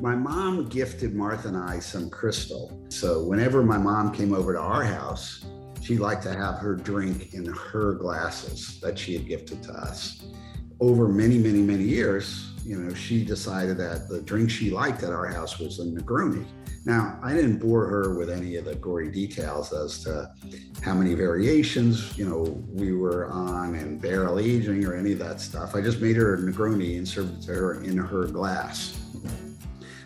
My mom gifted Martha and I some crystal. So whenever my mom came over to our house, she liked to have her drink in her glasses that she had gifted to us. Over many, many, many years, you know, she decided that the drink she liked at our house was a Negroni. Now, I didn't bore her with any of the gory details as to how many variations, you know, we were on and barrel aging or any of that stuff. I just made her a Negroni and served it to her in her glass.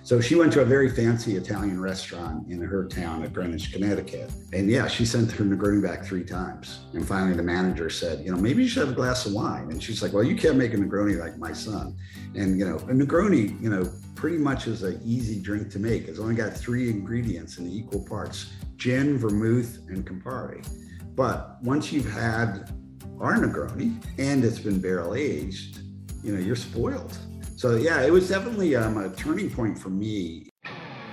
So she went to a very fancy Italian restaurant in her town at Greenwich, Connecticut. And yeah, she sent her Negroni back three times. And finally the manager said, you know, maybe you should have a glass of wine. And she's like, well, you can't make a Negroni like my son. And, you know, a Negroni, you know, pretty much is an easy drink to make. It's only got three ingredients in equal parts, gin, vermouth, and Campari. But once you've had our Negroni and it's been barrel aged, you know, you're spoiled. So yeah, it was definitely um, a turning point for me.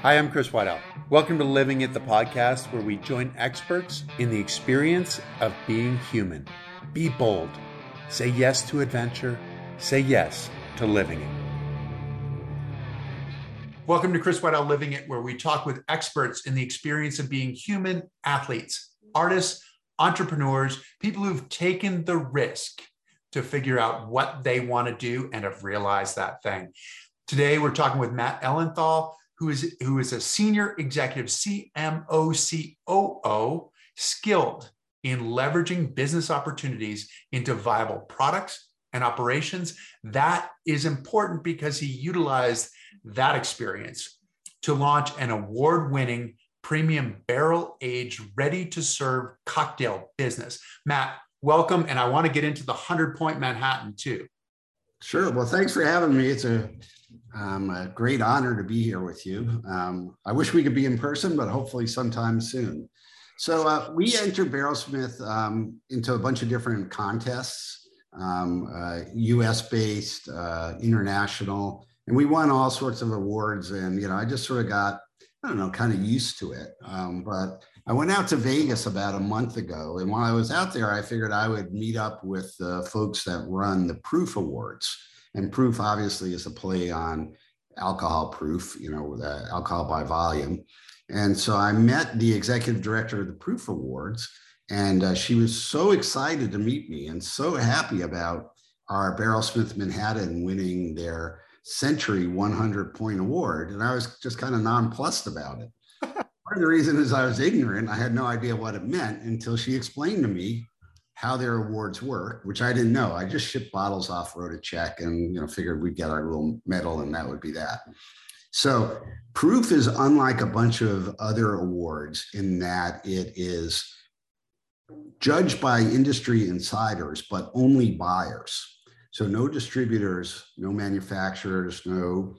Hi, I'm Chris Whiteout. Welcome to Living It, the podcast where we join experts in the experience of being human. Be bold. Say yes to adventure. Say yes to living it. Welcome to Chris Whiteout Living It, where we talk with experts in the experience of being human athletes, artists, entrepreneurs, people who've taken the risk to figure out what they want to do and have realized that thing. Today, we're talking with Matt Ellenthal, who is, who is a senior executive CMO COO, skilled in leveraging business opportunities into viable products and operations. That is important because he utilized that experience to launch an award winning premium barrel aged, ready to serve cocktail business. Matt, welcome. And I want to get into the 100 Point Manhattan too. Sure. Well, thanks for having me. It's a, um, a great honor to be here with you. Um, I wish we could be in person, but hopefully sometime soon. So uh, we entered Barrelsmith um, into a bunch of different contests, um, uh, U.S. based, uh, international, and we won all sorts of awards. And you know, I just sort of got, I don't know, kind of used to it. Um, but I went out to Vegas about a month ago, and while I was out there, I figured I would meet up with the folks that run the Proof Awards. And Proof obviously is a play on alcohol proof, you know, alcohol by volume. And so I met the executive director of the Proof Awards, and uh, she was so excited to meet me and so happy about our Barrelsmith Manhattan winning their Century 100 point award. And I was just kind of nonplussed about it. Of the reason is I was ignorant. I had no idea what it meant until she explained to me how their awards work, which I didn't know. I just shipped bottles off, wrote a check, and you know figured we'd get our little medal, and that would be that. So, proof is unlike a bunch of other awards in that it is judged by industry insiders, but only buyers. So, no distributors, no manufacturers, no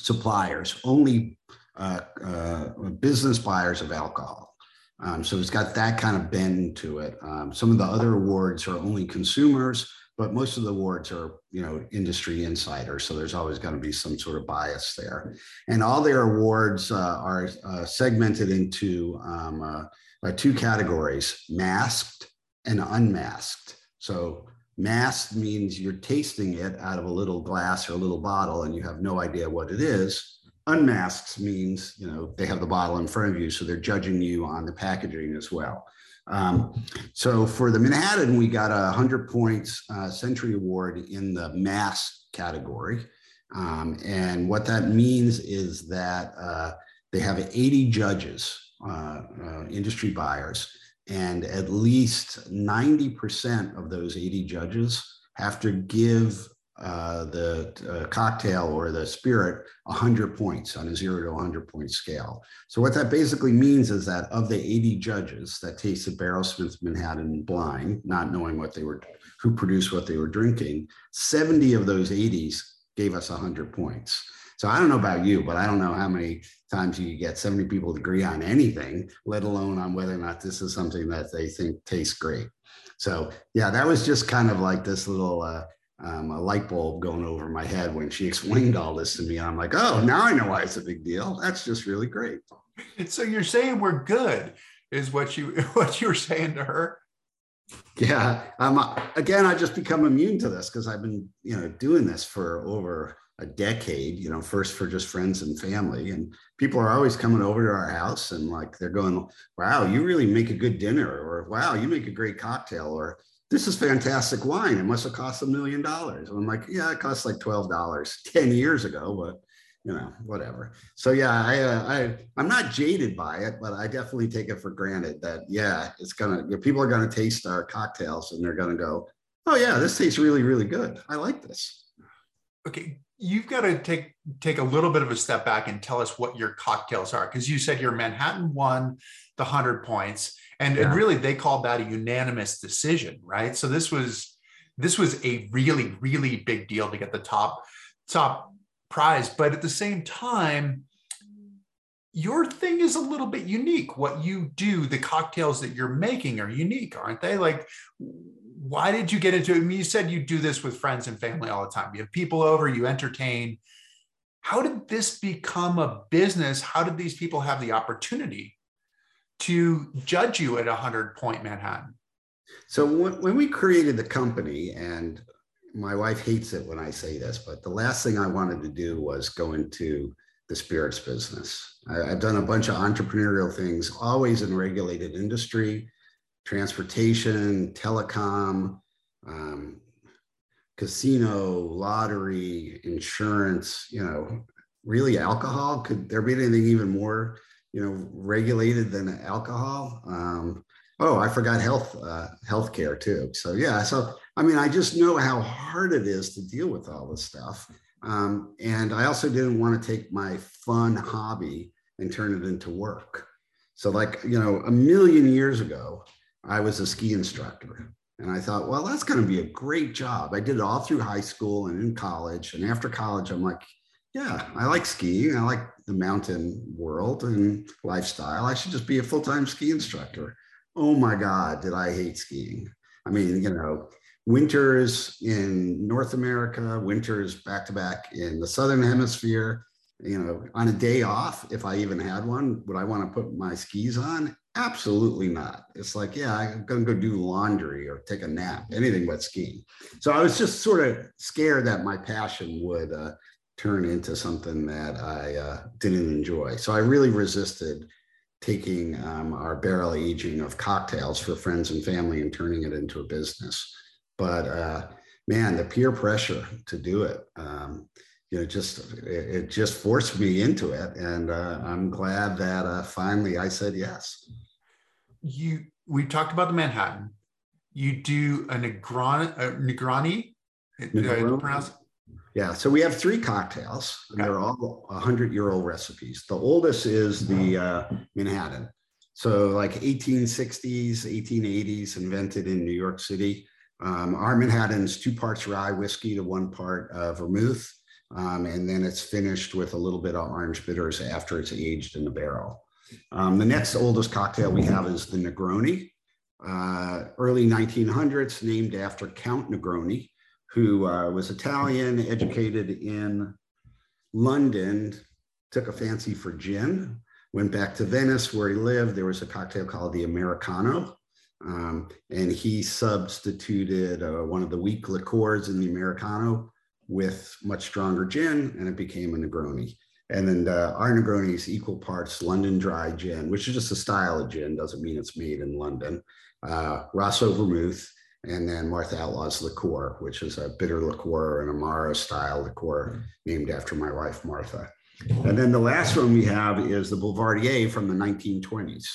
suppliers, only uh, uh, business buyers of alcohol. Um, so it's got that kind of bend to it. Um, some of the other awards are only consumers, but most of the awards are, you know, industry insiders. So there's always going to be some sort of bias there. And all their awards uh, are uh, segmented into um, uh, two categories: masked and unmasked. So masked means you're tasting it out of a little glass or a little bottle, and you have no idea what it is unmasked means you know they have the bottle in front of you so they're judging you on the packaging as well. Um, so for the manhattan we got a 100 points uh, century award in the mass category. Um, and what that means is that uh, they have 80 judges uh, uh industry buyers and at least 90% of those 80 judges have to give uh, the uh, cocktail or the spirit 100 points on a zero to 100 point scale. So, what that basically means is that of the 80 judges that tasted Barrelsmith Manhattan blind, not knowing what they were, who produced what they were drinking, 70 of those 80s gave us 100 points. So, I don't know about you, but I don't know how many times you get 70 people to agree on anything, let alone on whether or not this is something that they think tastes great. So, yeah, that was just kind of like this little. Uh, um, a light bulb going over my head when she explained all this to me. And I'm like, oh, now I know why it's a big deal. That's just really great. So you're saying we're good, is what you what you were saying to her? Yeah. Um, again, I just become immune to this because I've been, you know, doing this for over a decade, you know, first for just friends and family. And people are always coming over to our house and like they're going, wow, you really make a good dinner, or wow, you make a great cocktail, or this is fantastic wine. It must have cost a million dollars. And I'm like, yeah, it cost like $12 10 years ago, but you know, whatever. So yeah, I, uh, I, I'm not jaded by it, but I definitely take it for granted that yeah, it's gonna, people are gonna taste our cocktails and they're gonna go, oh yeah, this tastes really, really good. I like this. Okay, you've got to take take a little bit of a step back and tell us what your cocktails are because you said your Manhattan won the hundred points, and, yeah. and really they called that a unanimous decision, right? So this was this was a really really big deal to get the top top prize, but at the same time. Your thing is a little bit unique. What you do, the cocktails that you're making are unique, aren't they? Like, why did you get into it? I mean, you said you do this with friends and family all the time. You have people over, you entertain. How did this become a business? How did these people have the opportunity to judge you at a 100 point Manhattan? So, when we created the company, and my wife hates it when I say this, but the last thing I wanted to do was go into the spirits business. I, have done a bunch of entrepreneurial things, always in regulated industry transportation, telecom, um, casino, lottery, insurance, you know, really alcohol. Could there be anything even more, you know, regulated than alcohol? Um, oh, I forgot health, uh, healthcare too. So yeah, so I mean, I just know how hard it is to deal with all this stuff. Um, and I also didn't want to take my fun hobby and turn it into work. So, like, you know, a million years ago, I was a ski instructor. And I thought, well, that's going to be a great job. I did it all through high school and in college. And after college, I'm like, yeah, I like skiing. I like the mountain world and lifestyle. I should just be a full time ski instructor. Oh my God, did I hate skiing? I mean, you know, winters in North America, winters back to back in the Southern Hemisphere. You know, on a day off, if I even had one, would I want to put my skis on? Absolutely not. It's like, yeah, I'm going to go do laundry or take a nap, anything but skiing. So I was just sort of scared that my passion would uh, turn into something that I uh, didn't enjoy. So I really resisted taking um, our barrel aging of cocktails for friends and family and turning it into a business. But uh, man, the peer pressure to do it, um, you know, just it, it, just forced me into it, and uh, I'm glad that uh, finally I said yes you we talked about the Manhattan. You do a Negroni, a Negroni. Negroni. Yeah, so we have three cocktails, and okay. they're all 100 year old recipes. The oldest is the uh, Manhattan. So, like 1860s, 1880s, invented in New York City. Um, our Manhattan's two parts rye whiskey to one part uh, vermouth. Um, and then it's finished with a little bit of orange bitters after it's aged in the barrel. Um, the next oldest cocktail we have is the Negroni, uh, early 1900s, named after Count Negroni, who uh, was Italian, educated in London, took a fancy for gin, went back to Venice where he lived. There was a cocktail called the Americano. Um, and he substituted uh, one of the weak liqueurs in the Americano with much stronger gin, and it became a Negroni. And then uh, our Negroni is equal parts London dry gin, which is just a style of gin, doesn't mean it's made in London. Uh, Rosso vermouth, and then Martha Outlaw's liqueur, which is a bitter liqueur, an Amaro style liqueur named after my wife, Martha. And then the last one we have is the Boulevardier from the 1920s.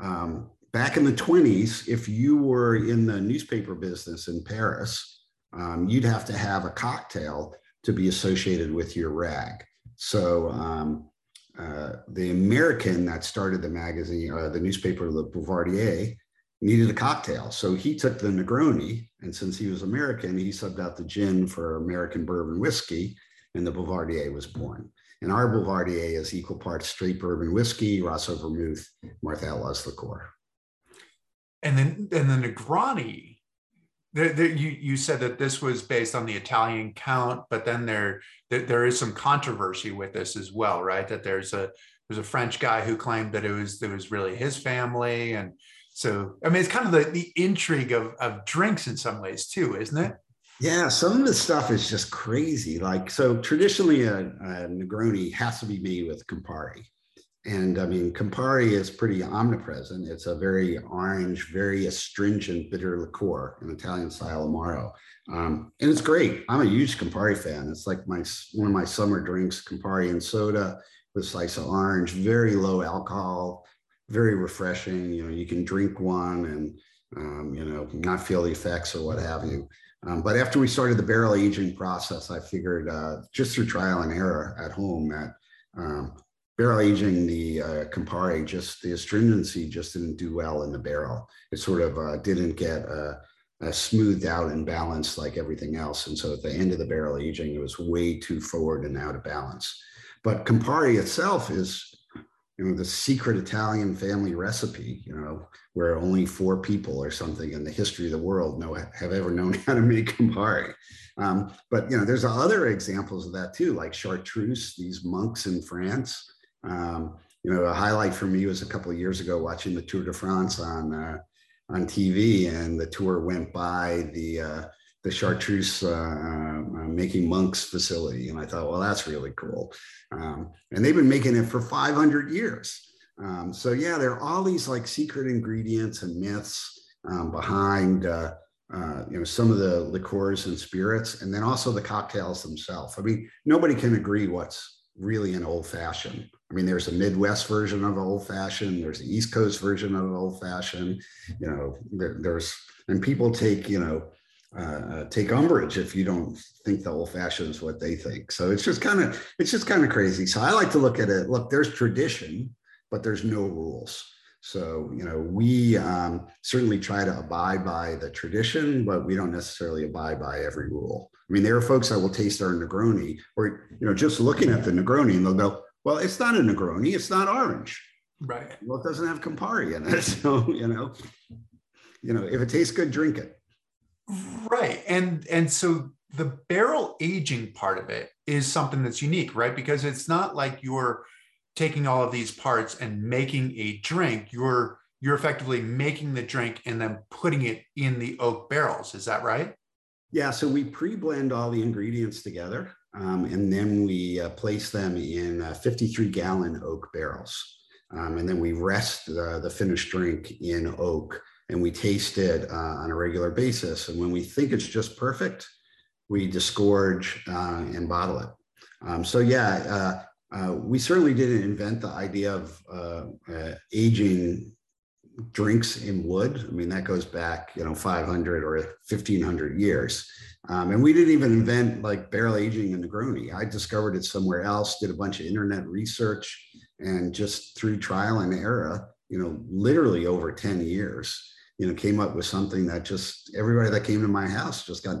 Um, back in the 20s, if you were in the newspaper business in Paris, um, you'd have to have a cocktail to be associated with your rag. So um, uh, the American that started the magazine, uh, the newspaper, Le Boulevardier, needed a cocktail. So he took the Negroni, and since he was American, he subbed out the gin for American bourbon whiskey, and the Boulevardier was born. And our Boulevardier is equal parts straight bourbon whiskey, Rosso vermouth, Martha Outlaw's liqueur. And then, and the Negroni there, there, you, you said that this was based on the Italian count, but then there, there, there is some controversy with this as well, right? That there's a there's a French guy who claimed that it was it was really his family, and so I mean it's kind of the, the intrigue of, of drinks in some ways too, isn't it? Yeah, some of the stuff is just crazy. Like, so traditionally, a, a Negroni has to be made with Campari. And I mean, Campari is pretty omnipresent. It's a very orange, very astringent bitter liqueur, an Italian style Amaro. Um, and it's great. I'm a huge Campari fan. It's like my one of my summer drinks, Campari and soda with slice of orange, very low alcohol, very refreshing. You know, you can drink one and um, you know not feel the effects or what have you. Um, but after we started the barrel aging process, I figured uh, just through trial and error at home that um, barrel aging the uh, Campari, just the astringency just didn't do well in the barrel. It sort of uh, didn't get uh, smoothed out and balanced like everything else. And so at the end of the barrel aging, it was way too forward and out of balance. But Campari itself is you know the secret italian family recipe you know where only four people or something in the history of the world know have ever known how to make campari um, but you know there's other examples of that too like chartreuse these monks in france. Um, you know a highlight for me was a couple of years ago watching the tour de france on uh, on tv and the tour went by the uh, the chartreuse uh, uh, making monks facility. And I thought, well, that's really cool. Um, and they've been making it for 500 years. Um, so yeah, there are all these like secret ingredients and myths um, behind uh, uh, you know some of the liqueurs and spirits, and then also the cocktails themselves. I mean, nobody can agree what's really an old fashioned. I mean, there's a Midwest version of an old fashioned. There's the East Coast version of an old fashioned. You know, there, there's and people take you know uh, uh, take umbrage if you don't think the old fashioned is what they think. So it's just kind of it's just kind of crazy. So I like to look at it. Look, there's tradition, but there's no rules. So you know we um, certainly try to abide by the tradition, but we don't necessarily abide by every rule. I mean, there are folks that will taste our Negroni, or you know, just looking at the Negroni, and they'll go, "Well, it's not a Negroni. It's not orange." Right. Well, it doesn't have Campari in it, so you know, you know, if it tastes good, drink it. Right. And and so the barrel aging part of it is something that's unique, right? Because it's not like you're taking all of these parts and making a drink. You're you're effectively making the drink and then putting it in the oak barrels. Is that right? Yeah. So we pre-blend all the ingredients together, um, and then we uh, place them in uh, 53 gallon oak barrels, um, and then we rest uh, the finished drink in oak and we taste it uh, on a regular basis. And when we think it's just perfect, we disgorge uh, and bottle it. Um, so yeah, uh, uh we certainly didn't invent the idea of uh, uh, aging drinks in wood. I mean, that goes back, you know, 500 or 1500 years. Um, and we didn't even invent like barrel aging in Negroni. I discovered it somewhere else, did a bunch of internet research, and just through trial and error, you know, literally over 10 years, you know, came up with something that just everybody that came to my house just got,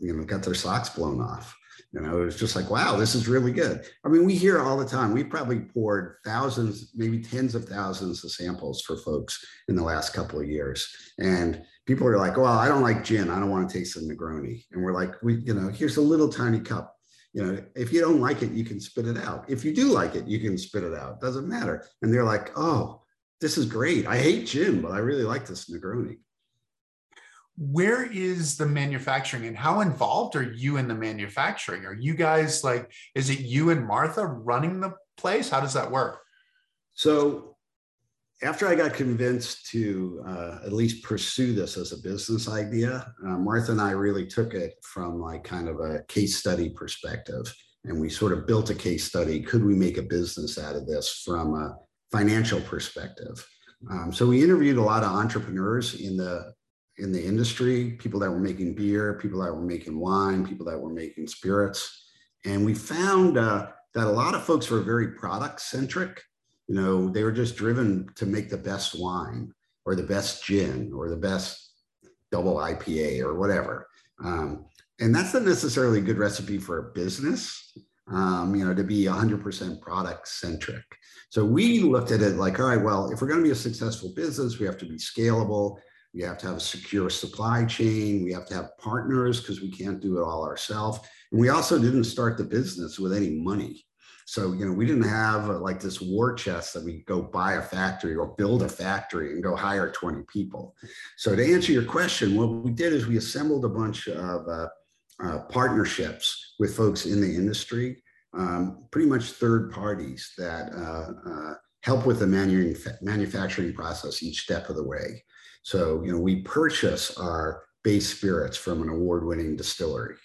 you know, got their socks blown off. You know, it was just like, wow, this is really good. I mean, we hear all the time. We probably poured thousands, maybe tens of thousands of samples for folks in the last couple of years. And people are like, well, I don't like gin. I don't want to taste the Negroni. And we're like, we, you know, here's a little tiny cup. You know, if you don't like it, you can spit it out. If you do like it, you can spit it out. Doesn't matter. And they're like, oh, this is great. I hate gin, but I really like this Negroni. Where is the manufacturing and how involved are you in the manufacturing? Are you guys like, is it you and Martha running the place? How does that work? So, after I got convinced to uh, at least pursue this as a business idea, uh, Martha and I really took it from like kind of a case study perspective. And we sort of built a case study. Could we make a business out of this from a financial perspective. Um, so we interviewed a lot of entrepreneurs in the in the industry, people that were making beer, people that were making wine, people that were making spirits, and we found uh, that a lot of folks were very product centric. You know, they were just driven to make the best wine or the best gin or the best double IPA or whatever. Um, and that's not necessarily a good recipe for a business um, you know, to be 100% product centric. So we looked at it like, all right, well, if we're going to be a successful business, we have to be scalable. We have to have a secure supply chain. We have to have partners because we can't do it all ourselves. And we also didn't start the business with any money. So, you know, we didn't have uh, like this war chest that we go buy a factory or build a factory and go hire 20 people. So, to answer your question, what we did is we assembled a bunch of uh, uh, partnerships with folks in the industry, um, pretty much third parties that uh, uh, help with the manu- manufacturing process each step of the way. So, you know, we purchase our base spirits from an award winning distillery.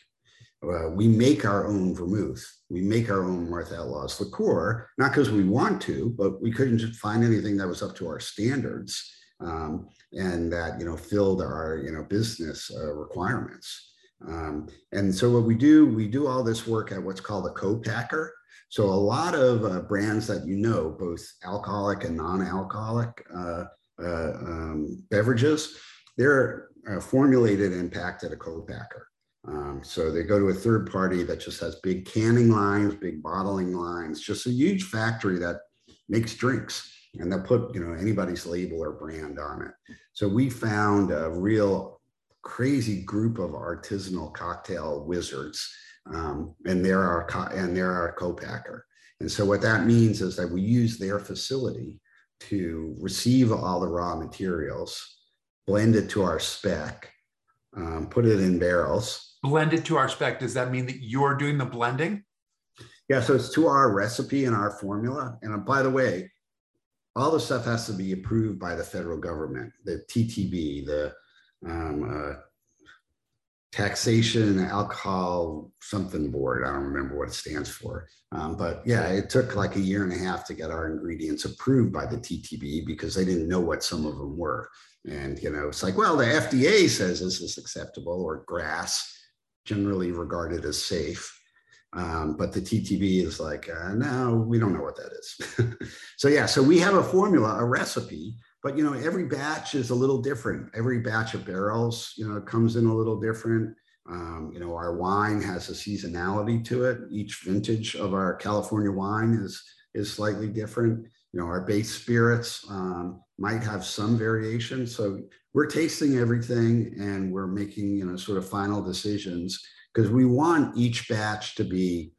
Uh, we make our own vermouth. We make our own Martha Outlaw's liqueur, not because we want to, but we couldn't find anything that was up to our standards um, and that you know filled our you know business uh, requirements. Um, and so what we do, we do all this work at what's called a co-packer. So a lot of uh, brands that you know, both alcoholic and non-alcoholic uh, uh, um, beverages, they're uh, formulated and packed at a co-packer. Um, so they go to a third party that just has big canning lines, big bottling lines, just a huge factory that makes drinks and they'll put you know anybody's label or brand on it. So we found a real crazy group of artisanal cocktail wizards, um, and they're our co- and they're our co-packer. And so what that means is that we use their facility to receive all the raw materials, blend it to our spec, um, put it in barrels, blend it to our spec, does that mean that you're doing the blending? Yeah, so it's to our recipe and our formula. And uh, by the way, all the stuff has to be approved by the federal government, the TTB, the um, uh, Taxation Alcohol Something Board. I don't remember what it stands for. Um, but yeah, it took like a year and a half to get our ingredients approved by the TTB because they didn't know what some of them were. And, you know, it's like, well, the FDA says this is acceptable or GRAS, generally regarded as safe. Um, but the TTB is like, uh, no, we don't know what that is. so yeah, so we have a formula, a recipe, but you know, every batch is a little different. Every batch of barrels, you know, comes in a little different. Um, you know, our wine has a seasonality to it. Each vintage of our California wine is is slightly different. You know, our base spirits um, might have some variation. So we're tasting everything and we're making, you know, sort of final decisions because we want each batch to be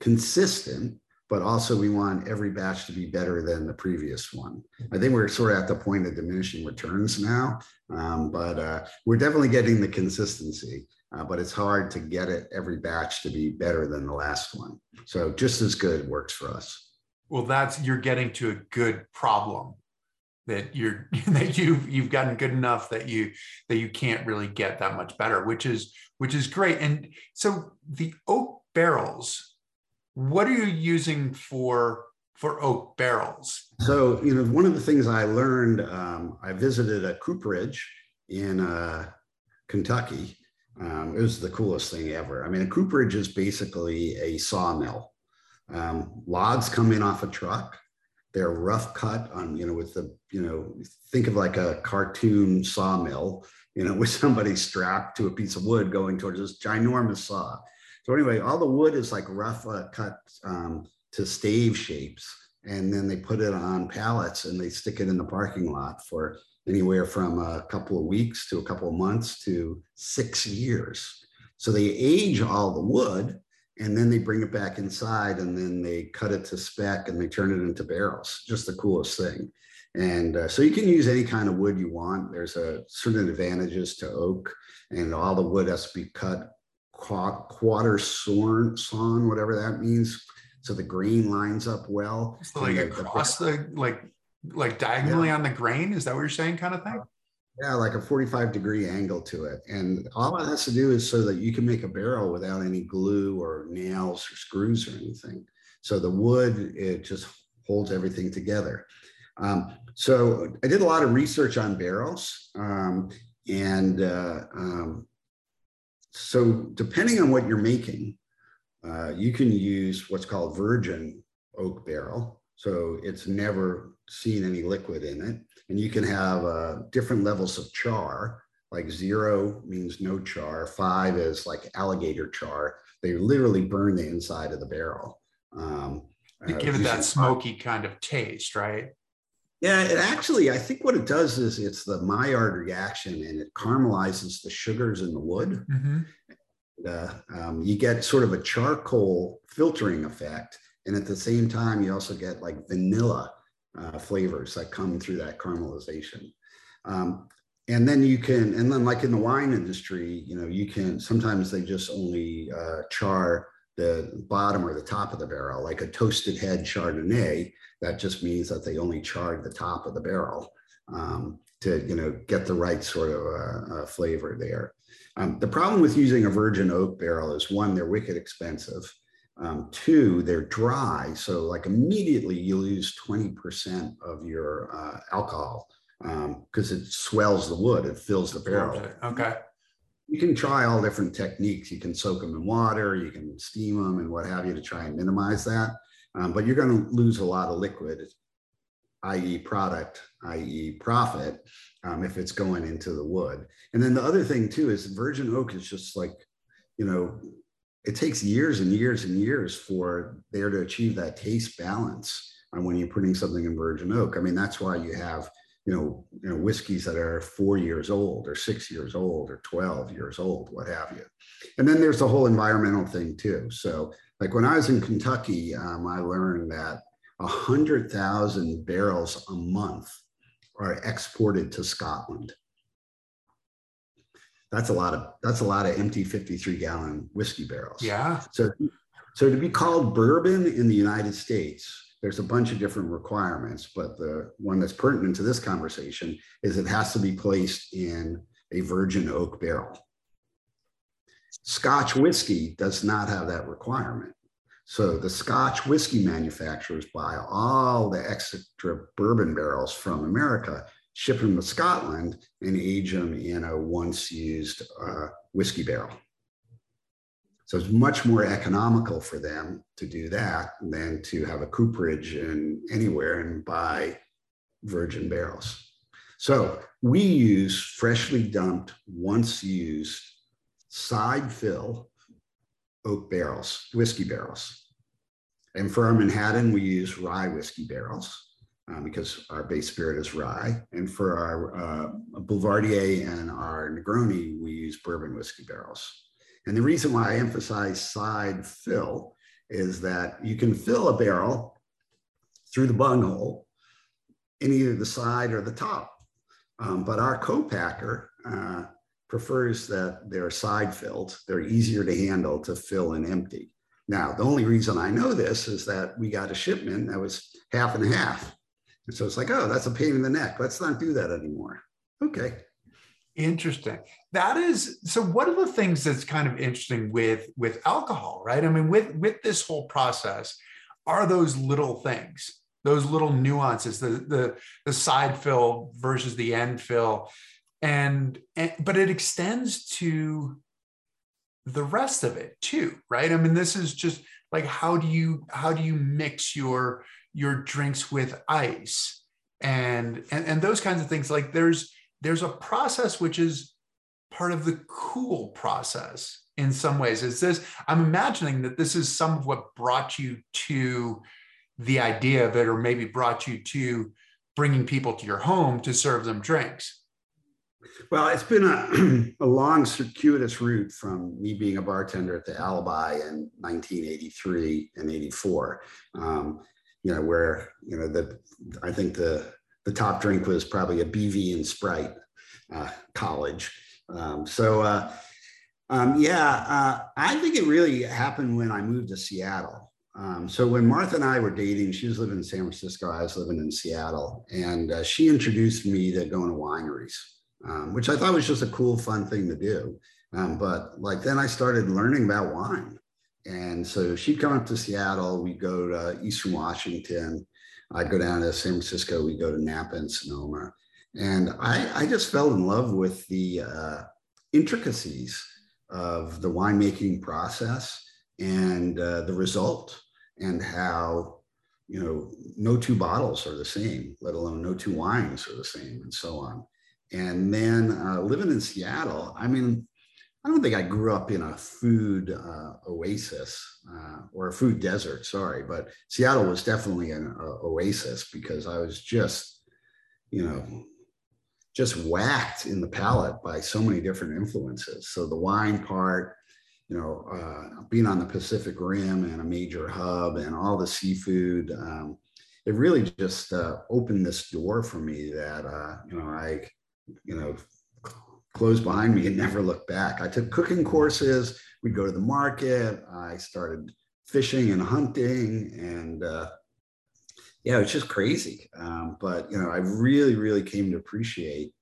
consistent, but also we want every batch to be better than the previous one. I think we're sort of at the point of diminishing returns now, um, but uh, we're definitely getting the consistency. Uh, but it's hard to get it every batch to be better than the last one. So just as good works for us. Well, that's you're getting to a good problem that you're that you've you've gotten good enough that you that you can't really get that much better which is which is great and so the oak barrels what are you using for for oak barrels? So you know one of the things i learned um, i visited a cooperage in uh, kentucky. Um, it was the coolest thing ever. I mean a cooperage is basically a sawmill. Um, logs come in off a truck. They're rough cut on you know with the you know think of like a cartoon sawmill you know with somebody strapped to a piece of wood going towards this ginormous saw so anyway all the wood is like rough uh, cut um, to stave shapes and then they put it on pallets and they stick it in the parking lot for anywhere from a couple of weeks to a couple of months to six years. So they age all the wood and then they bring it back inside and then they cut it to spec and they turn it into barrels. Just the coolest thing. And uh, so you can use any kind of wood you want. There's a certain advantages to oak and all the wood has to be cut quarter sawn, sawn whatever that means so the grain lines up well so like across the, the like like diagonally yeah. on the grain is that what you're saying kind of thing yeah, like a 45 degree angle to it. And all it has to do is so that you can make a barrel without any glue or nails or screws or anything. So the wood, it just holds everything together. Um, so I did a lot of research on barrels. Um, and uh, um, so depending on what you're making, uh, you can use what's called virgin oak barrel. So it's never seen any liquid in it and you can have uh, different levels of char. Like zero means no char. Five is like alligator char. They literally burn the inside of the barrel. Um, to give it that smoky kind of taste, right? Yeah, it actually, I think what it does is it's the Maillard reaction and it caramelizes the sugars in the wood. Mm-hmm. uh, um, you get sort of a charcoal filtering effect. And at the same time, you also get like vanilla uh, flavors that come through that caramelization. Um, and then you can, and then like in the wine industry, you know, you can, sometimes they just only uh, char the bottom or the top of the barrel, like a toasted head Chardonnay. That just means that they only charred the top of the barrel um, to, you know, get the right sort of uh, uh, flavor there. Um, the problem with using a virgin oak barrel is one, they're wicked expensive. Um, two, they're dry. So like immediately you lose 20% of your uh, alcohol because um, it swells the wood, it fills the barrel. Okay. You can try all different techniques. You can soak them in water, you can steam them and what have you to try and minimize that. Um, but you're going to lose a lot of liquid, i.e., product, i.e., profit, um, if it's going into the wood. And then the other thing too is virgin oak is just like, you know, it takes years and years and years for there to achieve that taste balance on when you're putting something in virgin oak. I mean, that's why you have, you know, you know, whiskeys that are four years old or six years old or 12 years old, what have you. And then there's the whole environmental thing too. So like when I was in Kentucky, um, I learned that a hundred thousand barrels a month are exported to Scotland. That's a lot of that's a lot of empty 53 gallon whiskey barrels. Yeah. So so to be called bourbon in the United States, there's a bunch of different requirements, but the one that's pertinent to this conversation is it has to be placed in a virgin oak barrel. Scotch whiskey does not have that requirement. So the Scotch whiskey manufacturers buy all the extra bourbon barrels from America, ship them to Scotland, and age them in a once used uh, whiskey barrel. So it's much more economical for them to do that than to have a cooperage in anywhere and buy virgin barrels. So we use freshly dumped, once used side fill oak barrels, whiskey barrels. And for our Manhattan, we use rye whiskey barrels uh, because our base spirit is rye. And for our uh, Boulevardier and our Negroni, we use bourbon whiskey barrels. And the reason why I emphasize side fill is that you can fill a barrel through the bunghole in either the side or the top. Um, but our co-packer uh, prefers that they're side filled. They're easier to handle to fill and empty. Now, the only reason I know this is that we got a shipment that was half and half. And so it's like, oh, that's a pain in the neck. Let's not do that anymore. Okay. Interesting. That is so one of the things that's kind of interesting with with alcohol, right? I mean, with with this whole process, are those little things, those little nuances, the the the side fill versus the end fill. And, and but it extends to the rest of it too, right? I mean, this is just like how do you how do you mix your your drinks with ice? And and, and those kinds of things like there's there's a process which is part of the cool process in some ways. Is this i'm imagining that this is some of what brought you to the idea of it or maybe brought you to bringing people to your home to serve them drinks well, it's been a, a, long, circuitous route from me being a bartender at the Alibi in 1983 and 84. Um, you know, where you know the I think the the top drink was probably a BV and Sprite uh, college. Um, so, uh, um, yeah, uh, I think it really happened when I moved to Seattle. Um, so when Martha and I were dating, she was living in San Francisco, I was living in Seattle, and uh, she introduced me to going to wineries, um, which I thought was just a cool, fun thing to do. Um, but like then I started learning about wine. And so she'd come up to Seattle, we'd go to Eastern Washington, I'd go down to San Francisco, we'd go to Napa and Sonoma. And I, I just fell in love with the uh, intricacies of the winemaking process and uh, the result and how, you know, no two bottles are the same, let alone no two wines are the same and so on. And then uh, living in Seattle, I mean, I don't think I grew up in a food uh, oasis uh, or a food desert, sorry, but Seattle was definitely an uh, oasis because I was just, you know, just whacked in the palate by so many different influences. So the wine part, you know, uh, being on the Pacific Rim and a major hub and all the seafood, um, it really just uh, opened this door for me that, uh, you know, I, you know, closed behind me and never looked back. I took cooking courses. We'd go to the market. I started fishing and hunting and, uh, yeah, it's just crazy. Um, but, you know, I really, really came to appreciate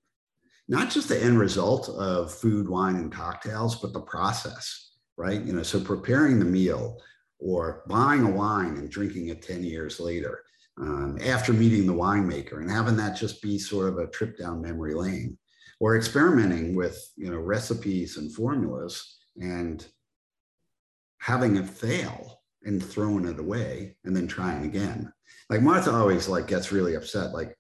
not just the end result of food, wine, and cocktails, but the process, right? You know, so preparing the meal or buying a wine and drinking it 10 years later um, after meeting the winemaker and having that just be sort of a trip down memory lane or experimenting with, you know, recipes and formulas and having it fail and throwing it away and then trying again. Like Martha always like gets really upset. Like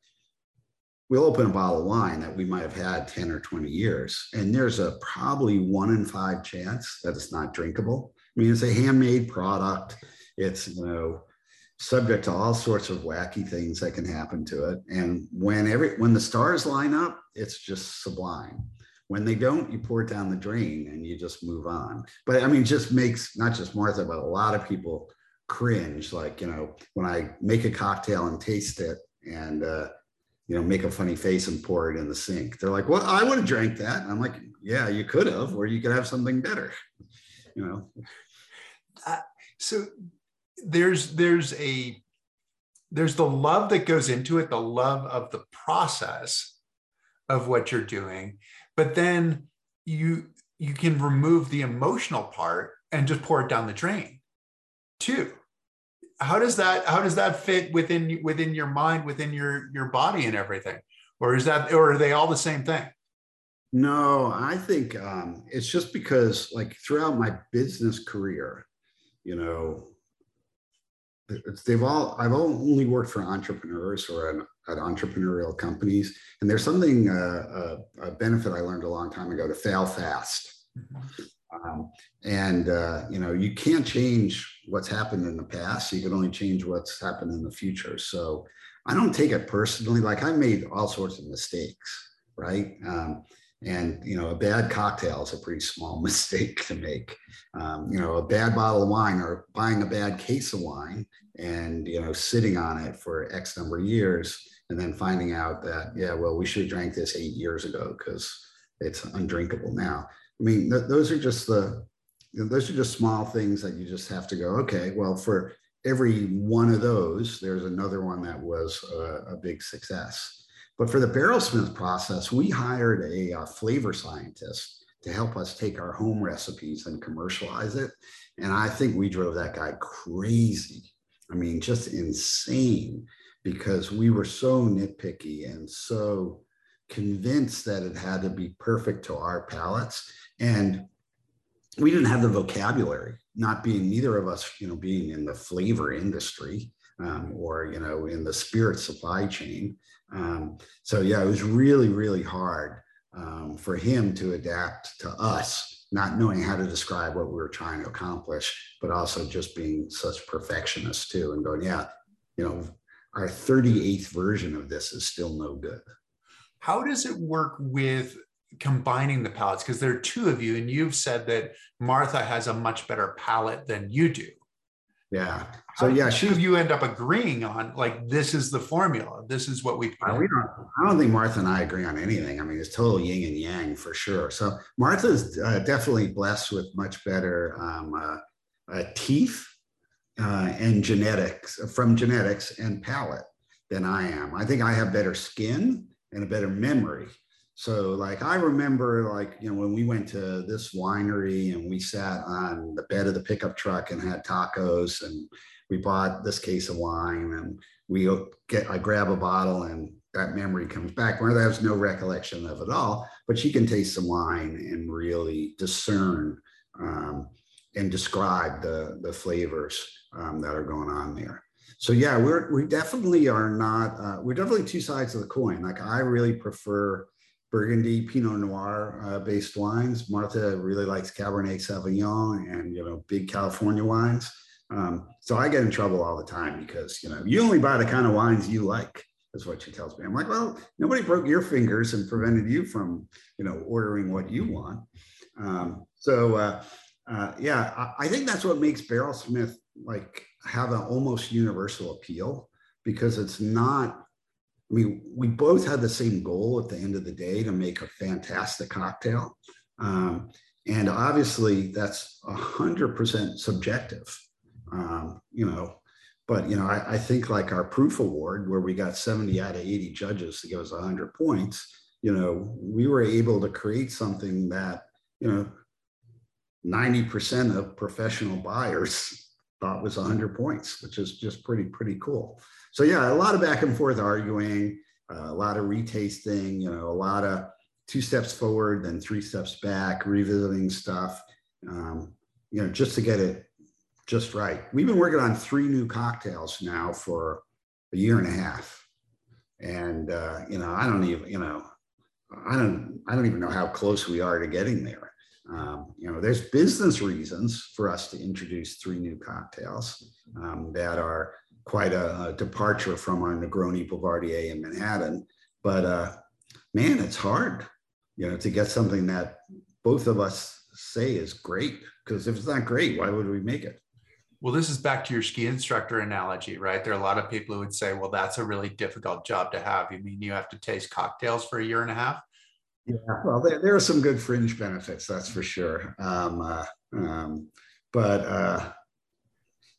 we'll open a bottle of wine that we might have had 10 or 20 years, and there's a probably one in five chance that it's not drinkable. I mean, it's a handmade product. It's, you know, subject to all sorts of wacky things that can happen to it. And when every when the stars line up, it's just sublime. When they don't, you pour it down the drain and you just move on. But I mean, just makes not just Martha, but a lot of people cringe. Like, you know, when I make a cocktail and taste it and uh, you know, make a funny face and pour it in the sink. They're like, well, I would have drank that. And I'm like, yeah, you could have, or you could have something better, you know? Uh, so there's, there's a, there's the love that goes into it, the love of the process of what you're doing, but then you, you can remove the emotional part and just pour it down the drain too. How does that how does that fit within within your mind within your your body and everything? Or is that or are they all the same thing? No i think um, it's just because like throughout my business career you know they've all i've only worked for entrepreneurs or an, at entrepreneurial companies and there's something uh, a, a benefit i learned a long time ago to fail fast. Um, and uh, you know, you can't change what's happened in the past. You can only change what's happened in the future. So I don't take it personally. Like I made all sorts of mistakes, right? Um, and you know, a bad cocktail is a pretty small mistake to make. Um, you know, a bad bottle of wine or buying a bad case of wine and you know, sitting on it for X number of years, and then finding out that yeah, well, we should have drank this eight years ago because it's undrinkable now I mean, th- those are just the, you know, those are just small things that you just have to go, okay, well, for every one of those, there's another one that was a, a big success. But for the Barrelsmith process, we hired a, a flavor scientist to help us take our home recipes and commercialize it. And I think we drove that guy crazy. I mean, just insane because we were so nitpicky and so convinced that it had to be perfect to our palates and we didn't have the vocabulary not being neither of us you know being in the flavor industry um, or you know in the spirit supply chain um, so yeah it was really really hard um, for him to adapt to us not knowing how to describe what we were trying to accomplish but also just being such perfectionists too and going yeah you know our 38th version of this is still no good how does it work with combining the palettes? because there are two of you and you've said that martha has a much better palate than you do yeah. So yeah she you end up agreeing on like this is the formula? This is what we, uh, we don't i don't think martha and i agree on anything. I mean it's total yin and yang for sure. So martha's uh, definitely blessed with much better um, uh, uh teeth uh, and genetics from genetics and palate than i am. I think i have better skin and a better memory so like I remember like, you know, when we went to this winery and we sat on the bed of the pickup truck and had tacos and we bought this case of wine and we get, I grab a bottle and that memory comes back where there's no recollection of it all, but she can taste some wine and really discern um, and describe the, the flavors um, that are going on there. So yeah, we're, we definitely are not, uh, we're definitely two sides of the coin. Like I really prefer Burgundy, Pinot Noir uh, based wines. Martha really likes Cabernet Sauvignon and you know big California wines. Um, so I get in trouble all the time because you know you only buy the kind of wines you like. Is what she tells me. I'm like, well, nobody broke your fingers and prevented you from you know ordering what you want. Um, so uh, uh, yeah, I, I, think that's what makes Barrelsmith like have an almost universal appeal because it's not. I mean, we both had the same goal at the end of the day to make a fantastic cocktail, um, and obviously that's a hundred percent subjective. Um, you know, but you know, I, I, think like our proof award, where we got 70 out of 80 judges to give us 100 points, you know, we were able to create something that, you know, 90% of professional buyers thought was 100 points, which is just pretty, pretty cool. So yeah, a lot of back and forth arguing, uh, a lot of retasting, you know, a lot of two steps forward, then three steps back, revisiting stuff, um, you know, just to get it just right. We've been working on three new cocktails now for a year and a half. And, uh, you know, I don't even, you know, I don't, I don't even know how close we are to getting there. Um, you know, there's business reasons for us to introduce three new cocktails um, that are quite a, a, departure from our Negroni Boulevardier in Manhattan. But uh, man, it's hard, you know, to get something that both of us say is great. Because if it's not great, why would we make it? Well, this is back to your ski instructor analogy, right? There are a lot of people who would say, well, that's a really difficult job to have. You mean you have to taste cocktails for a year and a half? Yeah, well, there, there are some good fringe benefits, that's for sure. Um, uh, um, but uh,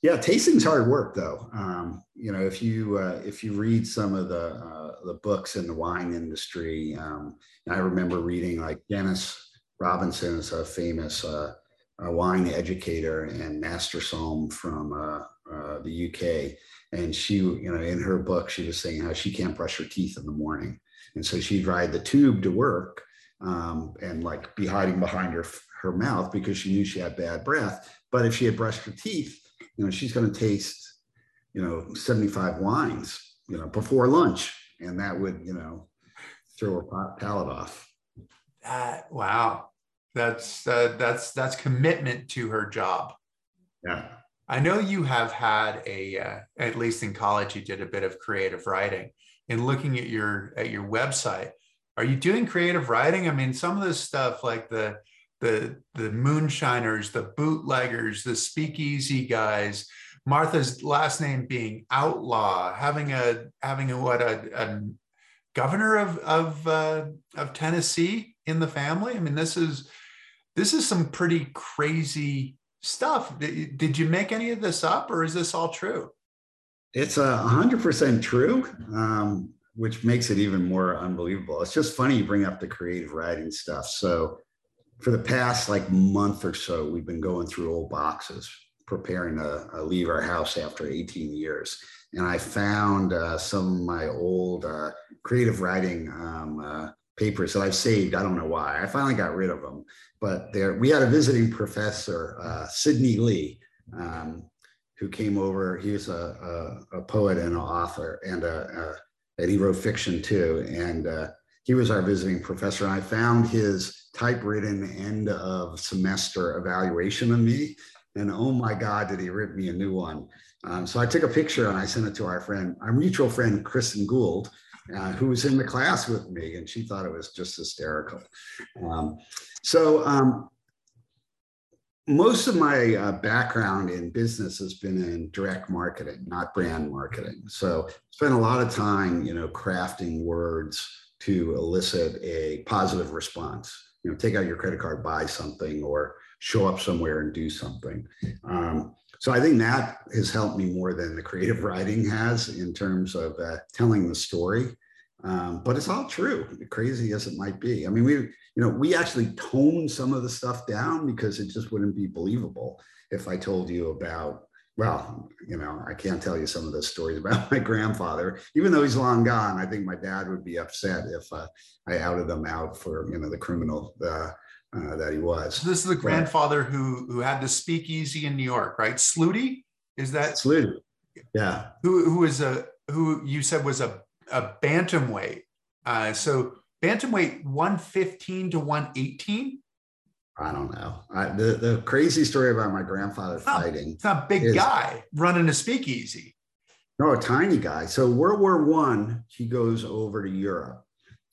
yeah, tasting's hard work, though. Um, you know, if you uh, if you read some of the uh, the books in the wine industry, um, I remember reading like Jancis Robinson is a famous uh, a wine educator and master somm from uh, uh, the UK. And she, you know, in her book, she was saying how she can't brush her teeth in the morning. And so she'd ride the tube to work um, and like be hiding behind her, her mouth because she knew she had bad breath. But if she had brushed her teeth, you know, she's going to taste, you know, 75 wines, you know, before lunch. And that would, you know, throw her palate off. Uh, wow that's uh, that's that's commitment to her job yeah i know you have had a uh, at least in college you did a bit of creative writing and looking at your at your website are you doing creative writing i mean some of this stuff like the the the moonshiners the bootleggers the speakeasy guys martha's last name being outlaw having a having a what a, a governor of of uh, of tennessee in the family i mean this is this is some pretty crazy stuff. Did you make any of this up or is this all true? It's a hundred percent true, um, which makes it even more unbelievable. It's just funny you bring up the creative writing stuff. So for the past like month or so, we've been going through old boxes, preparing to uh, leave our house after 18 years. And I found uh, some of my old uh, creative writing um, uh, papers that I've saved. I don't know why. I finally got rid of them. But there, we had a visiting professor, uh, Sidney Lee, um, who came over. He was a, a, a poet and an author, and and he wrote fiction too. And uh, he was our visiting professor. And I found his typewritten end of semester evaluation of me. And oh my God, did he rip me a new one? Um, so I took a picture and I sent it to our friend, our mutual friend, Kristen Gould, uh, who was in the class with me, and she thought it was just hysterical. Um, so, um, most of my uh, background in business has been in direct marketing, not brand marketing. So, spent a lot of time, you know, crafting words to elicit a positive response. You know, take out your credit card, buy something, or show up somewhere and do something. Um, so I think that has helped me more than the creative writing has in terms of uh, telling the story. Um, but it's all true, crazy as it might be. I mean, we, you know, we actually toned some of the stuff down because it just wouldn't be believable if I told you about, well, you know, I can't tell you some of the stories about my grandfather, even though he's long gone. I think my dad would be upset if uh, I outed him out for, you know, the criminal uh, uh, that he was. So this is the grandfather who who had the speakeasy in New York, right? Sluty, is that Sluty? Yeah. Who who is a who you said was a a bantamweight. Uh, so bantamweight 115 to 118. I don't know. I, the the crazy story about my grandfather it's not, fighting. It's not a big is, guy running a speakeasy. No, a tiny guy. So World War One, he goes over to Europe,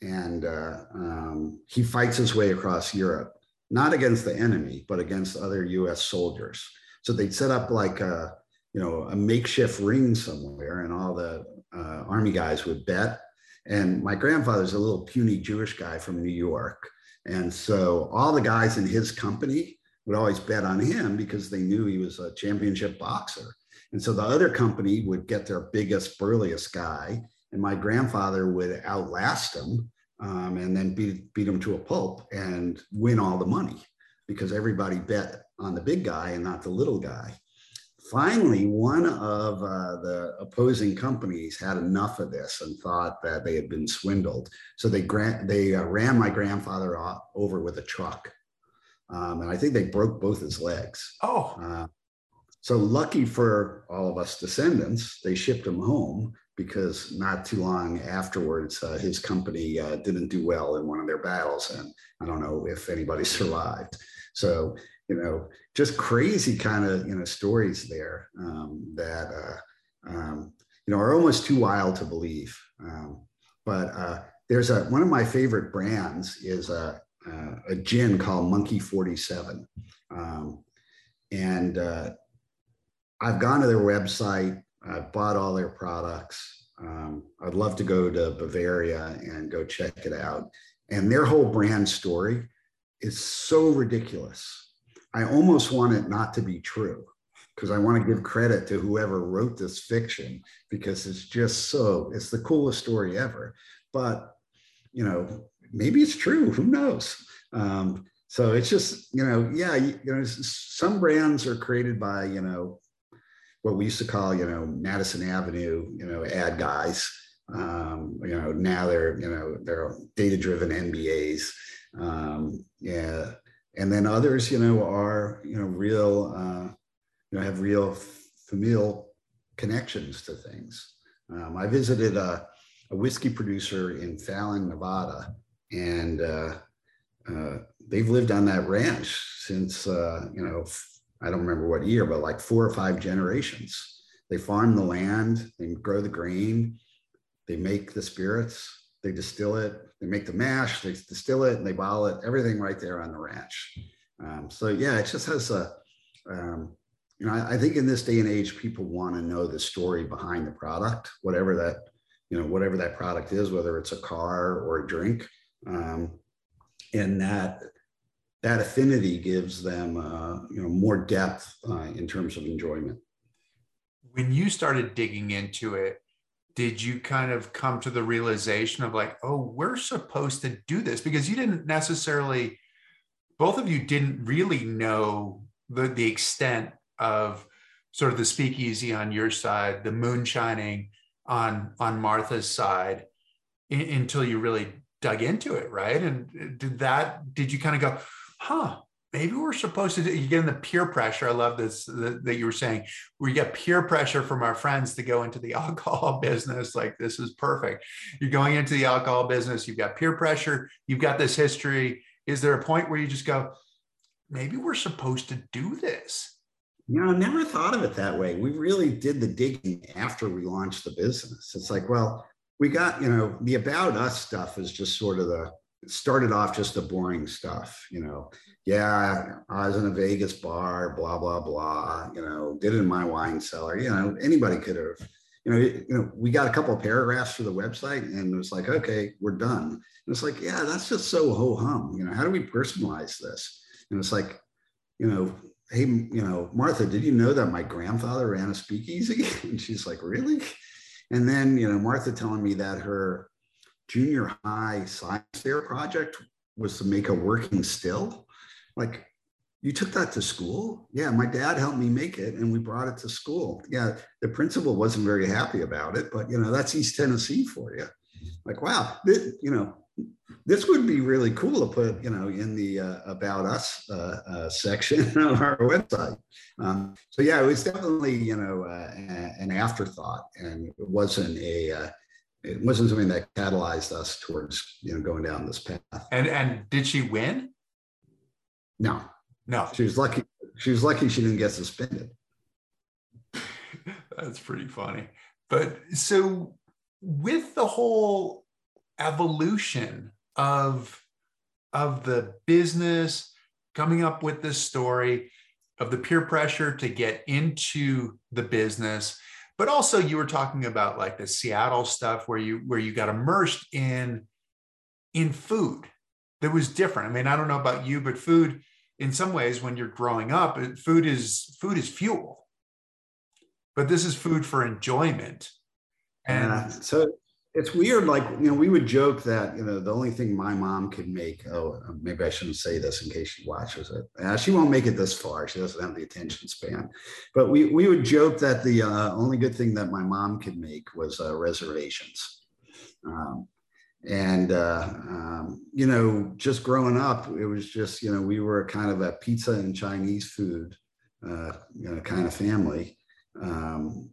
and uh, um, he fights his way across Europe. not against the enemy, but against other US soldiers. So they'd set up like a, you know, a makeshift ring somewhere and all the uh, army guys would bet. And my grandfather's a little puny Jewish guy from New York. And so all the guys in his company would always bet on him because they knew he was a championship boxer. And so the other company would get their biggest, burliest guy, and my grandfather would outlast him um, and then beat, beat him to a pulp and win all the money because everybody bet on the big guy and not the little guy. Finally, one of uh, the opposing companies had enough of this and thought that they had been swindled. So they, grant, they uh, ran my grandfather off, over with a truck. Um, and I think they broke both his legs. Oh. Uh, so lucky for all of us descendants, they shipped him home because not too long afterwards, uh, his company uh, didn't do well in one of their battles. And I don't know if anybody survived. So, you know, just crazy kind of, you know, stories there um, that, uh, um, you know, are almost too wild to believe. Um, but uh, there's a, one of my favorite brands is a, a gin called Monkey 47. Um, and uh, I've gone to their website I've bought all their products. Um, I'd love to go to Bavaria and go check it out. And their whole brand story is so ridiculous. I almost want it not to be true because I want to give credit to whoever wrote this fiction because it's just so, it's the coolest story ever. But, you know, maybe it's true. Who knows? Um, so it's just, you know, yeah, you, you know, some brands are created by, you know, what we used to call, you know, Madison Avenue, you know, ad guys. Um, you know, now they're, you know, they're data-driven MBAs. Um, yeah. And then others, you know, are, you know, real, uh, you know, have real familial connections to things. Um, I visited a, a, whiskey producer in Fallon, Nevada, and uh, uh, they've lived on that ranch since, uh, you know, I don't remember what year, but like four or five generations. They farm the land, they grow the grain, they make the spirits, they distill it, they make the mash, they distill it, and they bottle it, everything right there on the ranch. Um, so yeah, it just has a, um, you know, I, I, think in this day and age, people want to know the story behind the product, whatever that, you know, whatever that product is, whether it's a car or a drink. Um, and that that affinity gives them uh, you know more depth uh, in terms of enjoyment when you started digging into it did you kind of come to the realization of like oh we're supposed to do this? Because you didn't necessarily both of you didn't really know the, the extent of sort of the speakeasy on your side the moonshining on on martha's side in, until you really dug into it right? And did that did you kind of go huh, maybe we're supposed to do, you get in the peer pressure. I love this that, that you were saying, we get peer pressure from our friends to go into the alcohol business. Like this is perfect. You're going into the alcohol business, you've got peer pressure, you've got this history. Is there a point where you just go, maybe we're supposed to do this? You know, I never thought of it that way. We really did the digging after we launched the business. It's like, well, we got, you know, the about us stuff is just sort of the started off just the boring stuff, you know. Yeah, I was in a Vegas bar, blah blah blah. You know, did it in my wine cellar. You know, anybody could have. You know, you know, we got a couple of paragraphs for the website, and it was like, okay, we're done. And it's like, yeah, that's just so ho hum. You know, how do we personalize this? And it's like, you know, hey, you know, Martha, did you know that my grandfather ran a speakeasy? And she's like, really? And then, you know, Martha telling me that her junior high science fair project was to make a working still. Like, you took that to school? Yeah, my dad helped me make it and we brought it to school. Yeah, the principal wasn't very happy about it, but you know, that's East Tennessee for you. Like, wow, this, you know, this would be really cool to put, you know, in the uh, about us uh, uh, section on our website. Um, so yeah, it was definitely, you know, uh, an afterthought and it wasn't a, uh, it wasn't something that catalyzed us towards you know going down this path. And and did she win? No, no. She was lucky. She was lucky she didn't get suspended. That's pretty funny. But so with the whole evolution of of the business coming up with this story of the peer pressure to get into the business but also you were talking about like the seattle stuff where you where you got immersed in in food that was different. I mean i don't know about you but food in some ways when you're growing up food is food is fuel. But this is food for enjoyment. And so it's weird. Like, you know, we would joke that, you know, the only thing my mom could make, oh, maybe I shouldn't say this in case she watches it. Uh, she won't make it this far. She doesn't have the attention span. But we, we would joke that the uh, only good thing that my mom could make was uh, reservations. Um, and, uh, um, you know, just growing up, it was just, you know, we were kind of a pizza and Chinese food, uh, you know, kind of family. Um,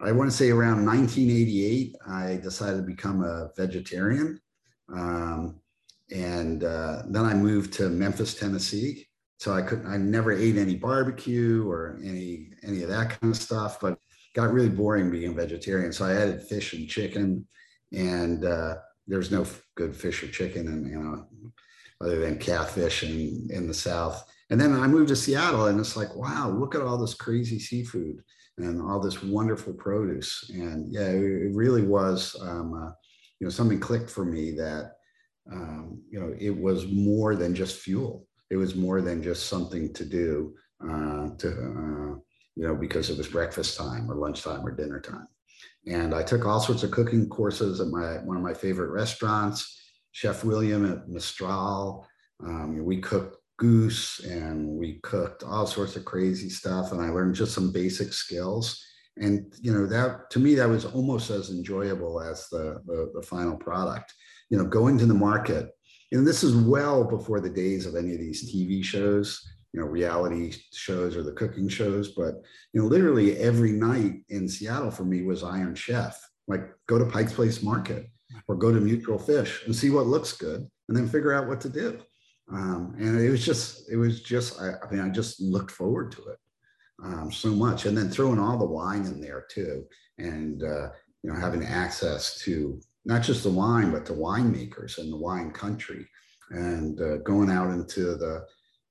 I want to say around 1988, I decided to become a vegetarian. Um, and uh, then I moved to Memphis, Tennessee. So I couldn't, I never ate any barbecue or any, any of that kind of stuff, but got really boring being vegetarian. So I added fish and chicken and uh, there's no good fish or chicken and, you know, other than catfish in, in the South. And then I moved to Seattle and it's like, wow, look at all this crazy seafood and all this wonderful produce. And yeah, it really was, um, uh, you know, something clicked for me that, um, you know, it was more than just fuel. It was more than just something to do uh, to, uh, you know, because it was breakfast time or lunchtime or dinner time. And I took all sorts of cooking courses at my one of my favorite restaurants, Chef William at Mistral. Um, we cooked goose and we cooked all sorts of crazy stuff and i learned just some basic skills. And you know that to me that was almost as enjoyable as the, the, the final product. You know going to the market and this is well before the days of any of these tv shows you know reality shows or the cooking shows but you know literally every night in seattle for me was iron chef. Like go to pike's place market or go to mutual fish and see what looks good and then figure out what to do um, and it was just, it was just, I, I, mean, I just looked forward to it um, so much. And then throwing all the wine in there too. And, uh, you know, having access to not just the wine, but the winemakers and the wine country and uh, going out into the,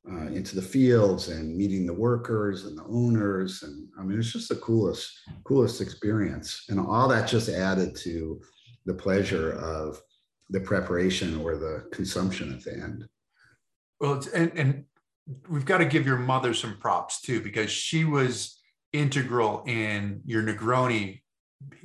uh, into the fields and meeting the workers and the owners. And I mean, it's just the coolest, coolest experience. And all that just added to the pleasure of the preparation or the consumption at the end. Well, and, and we've got to give your mother some props too, because she was integral in your Negroni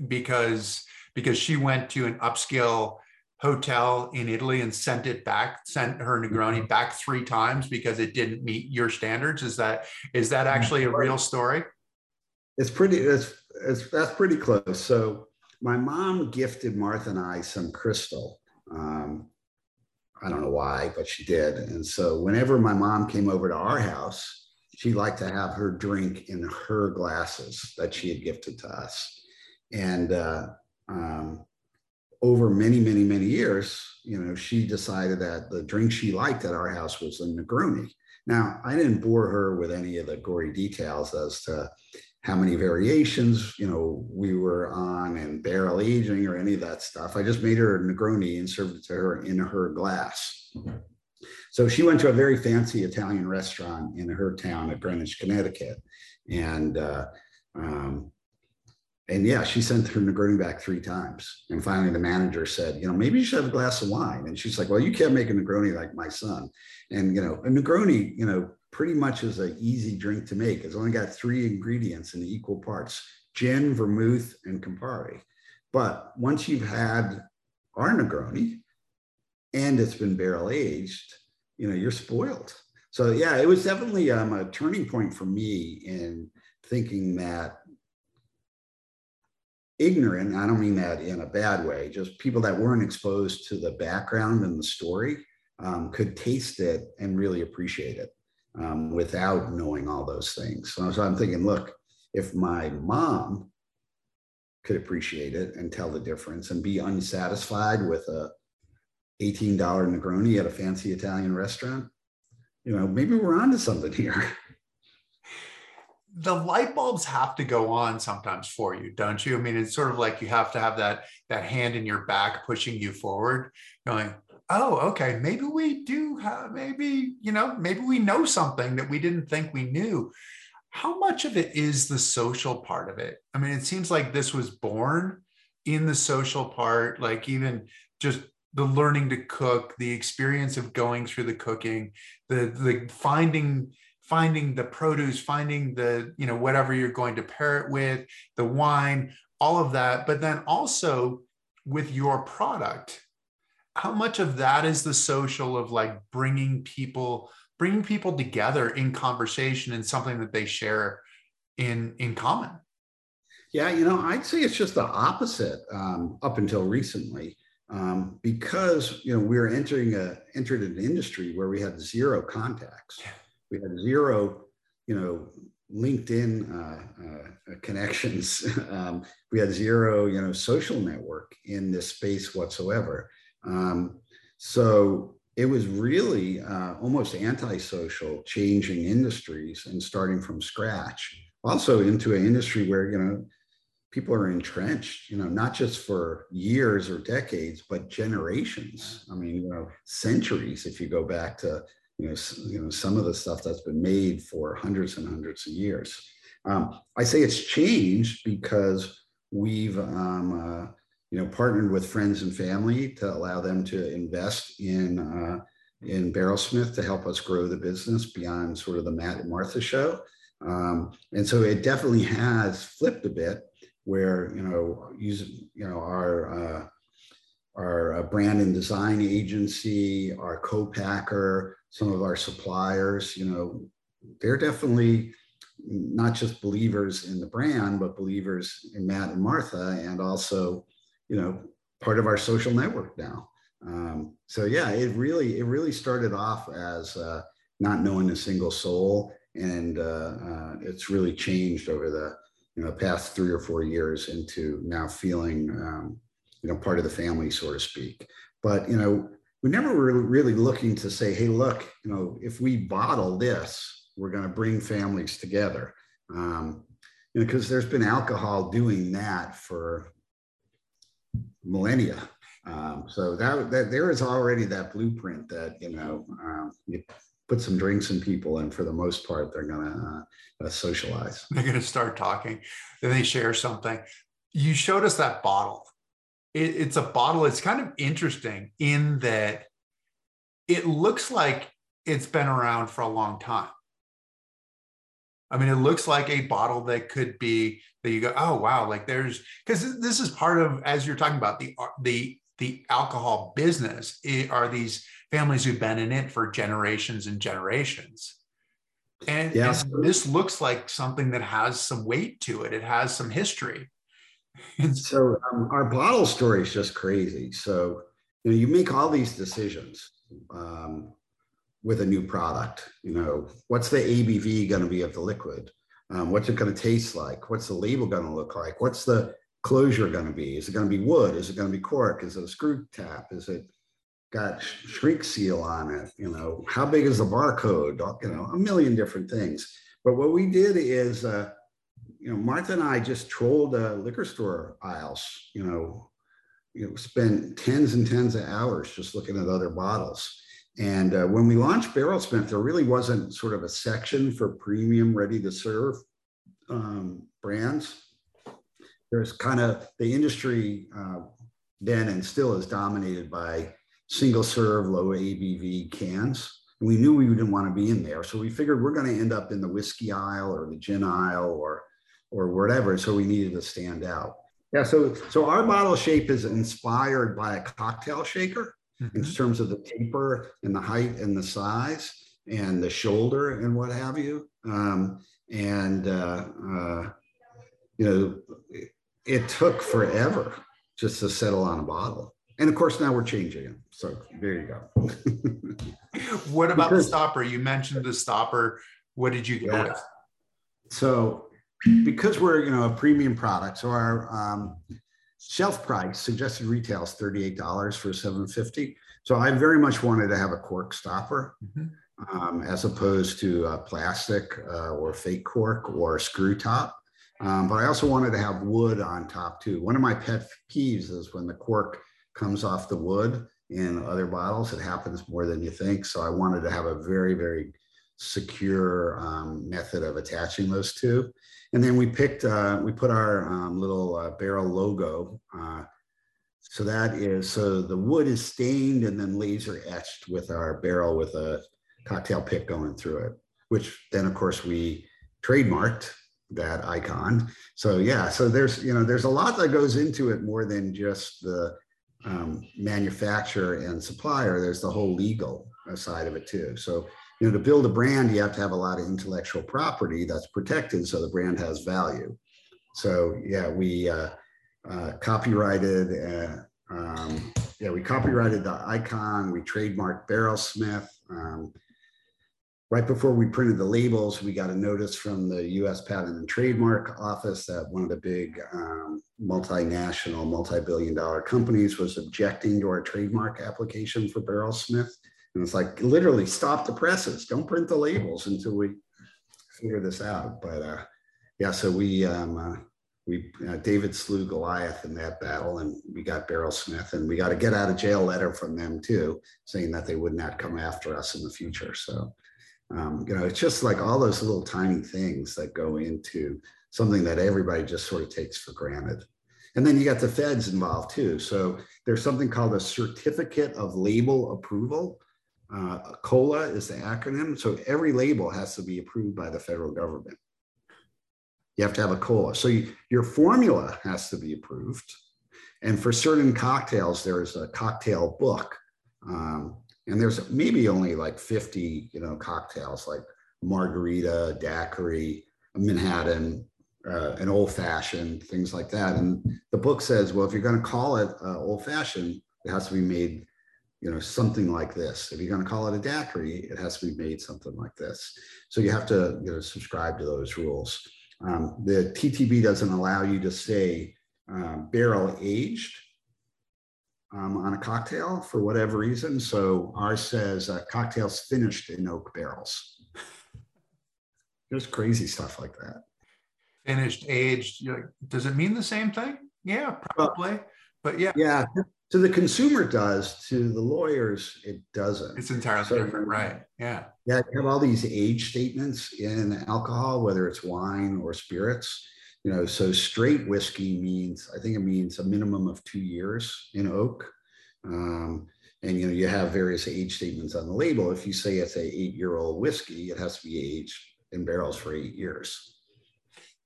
because because she went to an upscale hotel in Italy and sent it back, sent her Negroni mm-hmm. back three times because it didn't meet your standards. Is that is that actually a real story? It's pretty. It's, it's that's pretty close. So my mom gifted Martha and I some crystal. Um, I don't know why, but she did. And so whenever my mom came over to our house, she liked to have her drink in her glasses that she had gifted to us. And uh, um, over many, many, many years, you know, she decided that the drink she liked at our house was a Negroni. Now, I didn't bore her with any of the gory details as to how many variations, you know, we were on and barrel aging or any of that stuff. I just made her a Negroni and served it to her in her glass. So she went to a very fancy Italian restaurant in her town at Greenwich, Connecticut. And, uh, um, and yeah, she sent her Negroni back three times. And finally the manager said, you know, maybe you should have a glass of wine. And she's like, well, you can't make a Negroni like my son. And, you know, a Negroni, you know, pretty much is an easy drink to make. It's only got three ingredients in equal parts gin, vermouth, and Campari. But once you've had our Negroni and it's been barrel aged, you know, you're spoiled. So yeah, it was definitely um, a turning point for me in thinking that ignorant, I don't mean that in a bad way, just people that weren't exposed to the background and the story um, could taste it and really appreciate it um, without knowing all those things. So, so I'm thinking, look, if my mom could appreciate it and tell the difference and be unsatisfied with a $18 Negroni at a fancy Italian restaurant, you know, maybe we're onto something here. The light bulbs have to go on sometimes for you, don't you? I mean, it's sort of like you have to have that that hand in your back pushing you forward, going, oh, okay, maybe we do have, maybe, you know, maybe we know something that we didn't think we knew. How much of it is the social part of it? I mean, it seems like this was born in the social part, like even just the learning to cook, the experience of going through the cooking, the the finding finding the produce, finding the, you know, whatever you're going to pair it with, the wine, all of that, but then also with your product how much of that is the social of like bringing people bringing people together in conversation and something that they share in in common? Yeah you know i'd say it's just the opposite um, up until recently um, because you know we are entering a entered an industry where we had zero contacts. We had zero you know linkedin uh, uh, connections. Um, we had zero you know social network in this space whatsoever um, so it was really uh, almost antisocial changing industries and starting from scratch. Also into an industry where, you know, people are entrenched, you know, not just for years or decades, but generations. I mean, you know, centuries if you go back to, you know, you know, some of the stuff that's been made for hundreds and hundreds of years. Um, I say it's changed because we've um, uh, you know, partnered with friends and family to allow them to invest in uh, in Barrelsmith to help us grow the business beyond sort of the Matt and Martha show. Um, and so it definitely has flipped a bit where, you know, using, you know, our, uh, our uh, brand and design agency, our co-packer, some of our suppliers, you know, they're definitely not just believers in the brand, but believers in Matt and Martha, and also you know part of our social network now. Um, so yeah, it really it really started off as uh, not knowing a single soul, and uh, uh, it's really changed over the you know past three or four years into now feeling um, you know part of the family, so to speak. But you know we never were really looking to say, hey, look, you know if we bottle this, we're going to bring families together. Um, you know, because there's been alcohol doing that for millennia. Um, so that, that there is already that blueprint that you know um, you put some drinks in people, and for the most part, they're going to uh, socialize. They're going to start talking. Then they share something. You showed us that bottle. It, it's a bottle. It's kind of interesting in that it looks like it's been around for a long time. I mean, it looks like a bottle that could be that you go, oh wow, like there's because this is part of as you're talking about the the the alcohol business it, are these families who've been in it for generations and generations. And, yes. and this looks like something that has some weight to it. It has some history. And so um, our bottle story is just crazy. So you know, you make all these decisions. Um, with a new product. You know, what's the ABV going to be of the liquid? Um, what's it going to taste like? What's the label going to look like? What's the closure going to be? Is it going to be wood? Is it going to be cork? Is it a screw tap? Is it got shrink seal on it? You know, how big is the barcode? You know, a million different things. But what we did is, uh, you know, Martha and I just trolled uh, liquor store aisles. You know, you know, spent tens and tens of hours just looking at other bottles and uh, when we launched Barrelsmith, there really wasn't sort of a section for premium ready to serve um, brands. There's kind of the industry uh, then and still is dominated by single serve, low ABV cans. And we knew we didn't want to be in there. So we figured we're going to end up in the whiskey aisle or the gin aisle or, or whatever. So we needed to stand out. Yeah, so so our bottle shape is inspired by a cocktail shaker mm-hmm. in terms of the taper and the height and the size and the shoulder and what have you. Um, and, uh, uh, you know, it, it took forever just to settle on a bottle. And of course, now we're changing it. So there you go. what about because, the stopper? You mentioned the stopper. What did you go yeah. with? So, because we're you know a premium product, so our um, Shelf price suggested retail is $38 for 750. So I very much wanted to have a cork stopper mm-hmm. um, as opposed to a plastic uh, or fake cork or screw top. Um, but I also wanted to have wood on top too. One of my pet peeves is when the cork comes off the wood in other bottles. It happens more than you think. So I wanted to have a very, very secure um, method of attaching those two. And then we picked, uh, we put our um, little uh, barrel logo. Uh, so that is, so the wood is stained and then laser etched with our barrel with a cocktail pick going through it, which then of course we trademarked that icon. So yeah, so there's, you know, there's a lot that goes into it more than just the um, manufacturer and supplier. There's the whole legal side of it too. So you know, to build a brand, you have to have a lot of intellectual property that's protected so the brand has value. So yeah, we uh, uh, copyrighted, uh, um, yeah, we copyrighted the icon, we trademarked Barrelsmith. Um, right before we printed the labels, we got a notice from the US Patent and Trademark Office that one of the big um, multinational, multi-billion dollar companies was objecting to our trademark application for Barrelsmith. And it's like literally stop the presses. Don't print the labels until we figure this out. But uh, yeah, so we um, uh, we uh, David slew Goliath in that battle, and we got Beryl Barrelsmith, and we got a get out of jail letter from them too, saying that they would not come after us in the future. So um, you know, it's just like all those little tiny things that go into something that everybody just sort of takes for granted. And then you got the feds involved too. So there's something called a certificate of label approval uh, COLA is the acronym. So every label has to be approved by the federal government. You have to have a COLA. So you, your formula has to be approved. And for certain cocktails, there's a cocktail book. Um, and there's maybe only like 50, you know, cocktails like margarita, daiquiri, Manhattan, uh, an old fashioned, things like that. And the book says, well, if you're going to call it uh, old fashioned, it has to be made you know, something like this. If you're going to call it a daiquiri, it has to be made something like this. So you have to, you know, subscribe to those rules. Um, the TTB doesn't allow you to say um, barrel aged um, on a cocktail for whatever reason. So ours says uh, cocktails finished in oak barrels. There's crazy stuff like that. Finished, aged. Does it mean the same thing? Yeah, probably. But yeah. Yeah to the consumer does to the lawyers it doesn't. It's entirely so, different right yeah. Yeah you have all these age statements in alcohol whether it's wine or spirits you know so straight whiskey means i think it means a minimum of two years in oak. Um, and you know you have various age statements on the label. If you say it's a eight year old whiskey it has to be aged in barrels for eight years.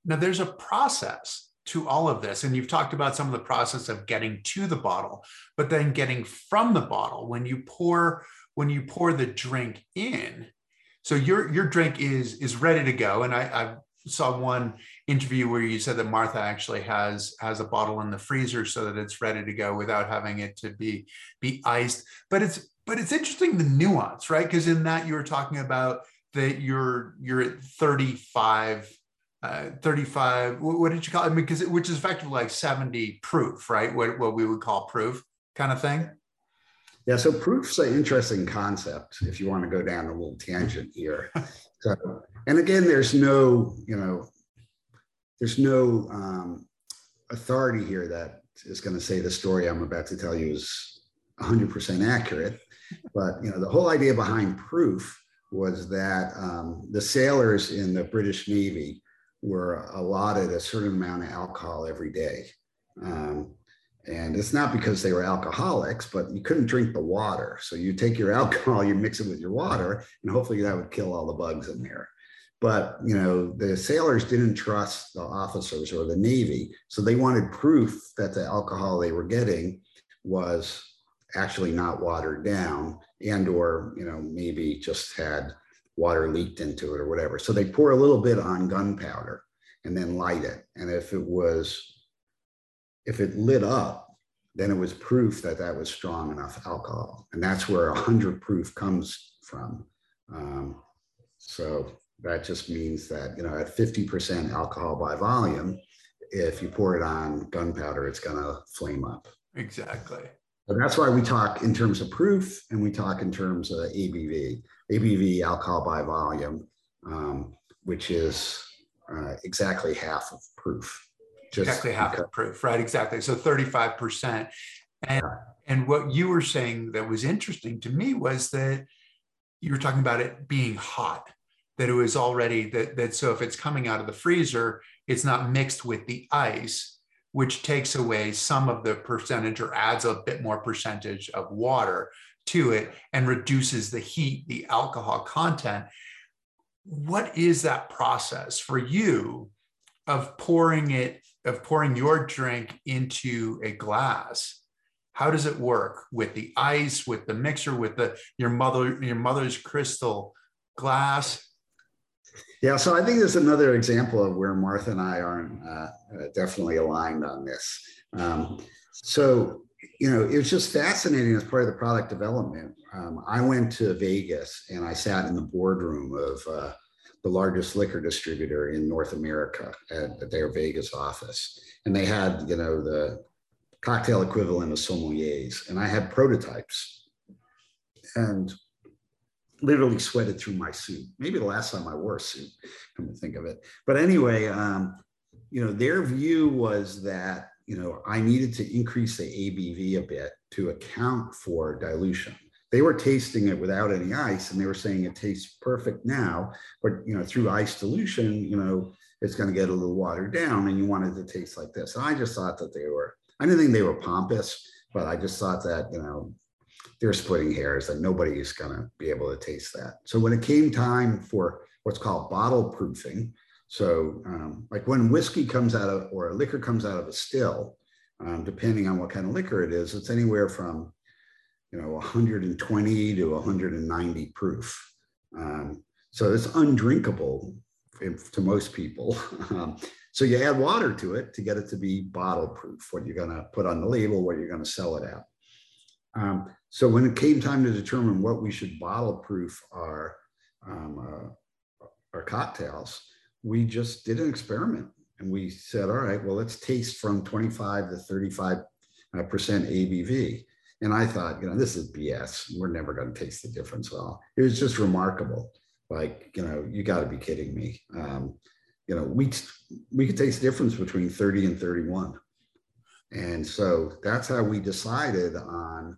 Now there's a process to all of this. And you've talked about some of the process of getting to the bottle but then getting from the bottle when you pour when you pour the drink in. So your your drink is is ready to go. And i i saw one interview where you said that martha actually has has a bottle in the freezer so that it's ready to go without having it to be be iced. But it's but it's interesting the nuance right? Because in that you were talking about that you're you're at 35 uh, 35 what did you call it because it, which is effectively like 70 proof right? What, what we would call proof kind of thing? Yeah so proof's an interesting concept if you want to go down a little tangent here. So and again there's no you know there's no um, authority here that is going to say the story i'm about to tell you is 100% accurate. But you know the whole idea behind proof was that um, the sailors in the british navy were allotted a certain amount of alcohol every day. Um, and it's not because they were alcoholics, but you couldn't drink the water. So you take your alcohol, you mix it with your water, and hopefully that would kill all the bugs in there. But you know, the sailors didn't trust the officers or the Navy, so they wanted proof that the alcohol they were getting was actually not watered down, and or you know maybe just had water leaked into it or whatever. So they pour a little bit on gunpowder and then light it. And if it was, if it lit up, then it was proof that that was strong enough alcohol. And that's where 100 proof comes from. Um, so that just means that, you know, at 50% alcohol by volume, if you pour it on gunpowder, it's going to flame up. Exactly. So that's why we talk in terms of proof and we talk in terms of ABV. ABV, alcohol by volume, um, which is uh, exactly half of proof. exactly half because. of proof, right? Exactly. So 35%. And, And what you were saying that was interesting to me was that you were talking about it being hot, that it was already that, that so if it's coming out of the freezer, it's not mixed with the ice, which takes away some of the percentage or adds a bit more percentage of water to it and reduces the heat, the alcohol content. What is that process for you of pouring it, of pouring your drink into a glass? How does it work with the ice, with the mixer, with the your mother, your mother's crystal glass? Yeah, so I think there's another example of where Martha and I aren't uh, definitely aligned on this. Um, so you know, it was just fascinating as part of the product development. Um, I went to Vegas and I sat in the boardroom of uh, the largest liquor distributor in North America at, their Vegas office. And they had, you know, the cocktail equivalent of sommeliers. And I had prototypes and literally sweated through my suit. Maybe the last time I wore a suit, come to think of it. But anyway, um, you know, their view was that you know, I needed to increase the ABV a bit to account for dilution. They were tasting it without any ice and they were saying it tastes perfect now, but you know, through ice dilution, you know, it's going to get a little watered down and you want it to taste like this. And I just thought that they were, I didn't think they were pompous, but I just thought that, you know, they're splitting hairs that nobody is going to be able to taste that. So when it came time for what's called bottle proofing, so, um, like when whiskey comes out of, or a liquor comes out of a still, um, depending on what kind of liquor it is, it's anywhere from, you know, 120 to 190 proof. Um, so it's undrinkable to most people. Um, so you add water to it to get it to be bottle proof, what you're going to put on the label, what you're going to sell it at. Um, so when it came time to determine what we should bottle proof our, um, uh, our cocktails, we just did an experiment and we said, all right, well, let's taste from 25 to 35 uh, percent ABV. And I thought, you know, this is BS. We're never going to taste the difference. at all. it was just remarkable. Like, you know, you got to be kidding me. Um, you know, we we could taste the difference between 30 and 31. And so that's how we decided on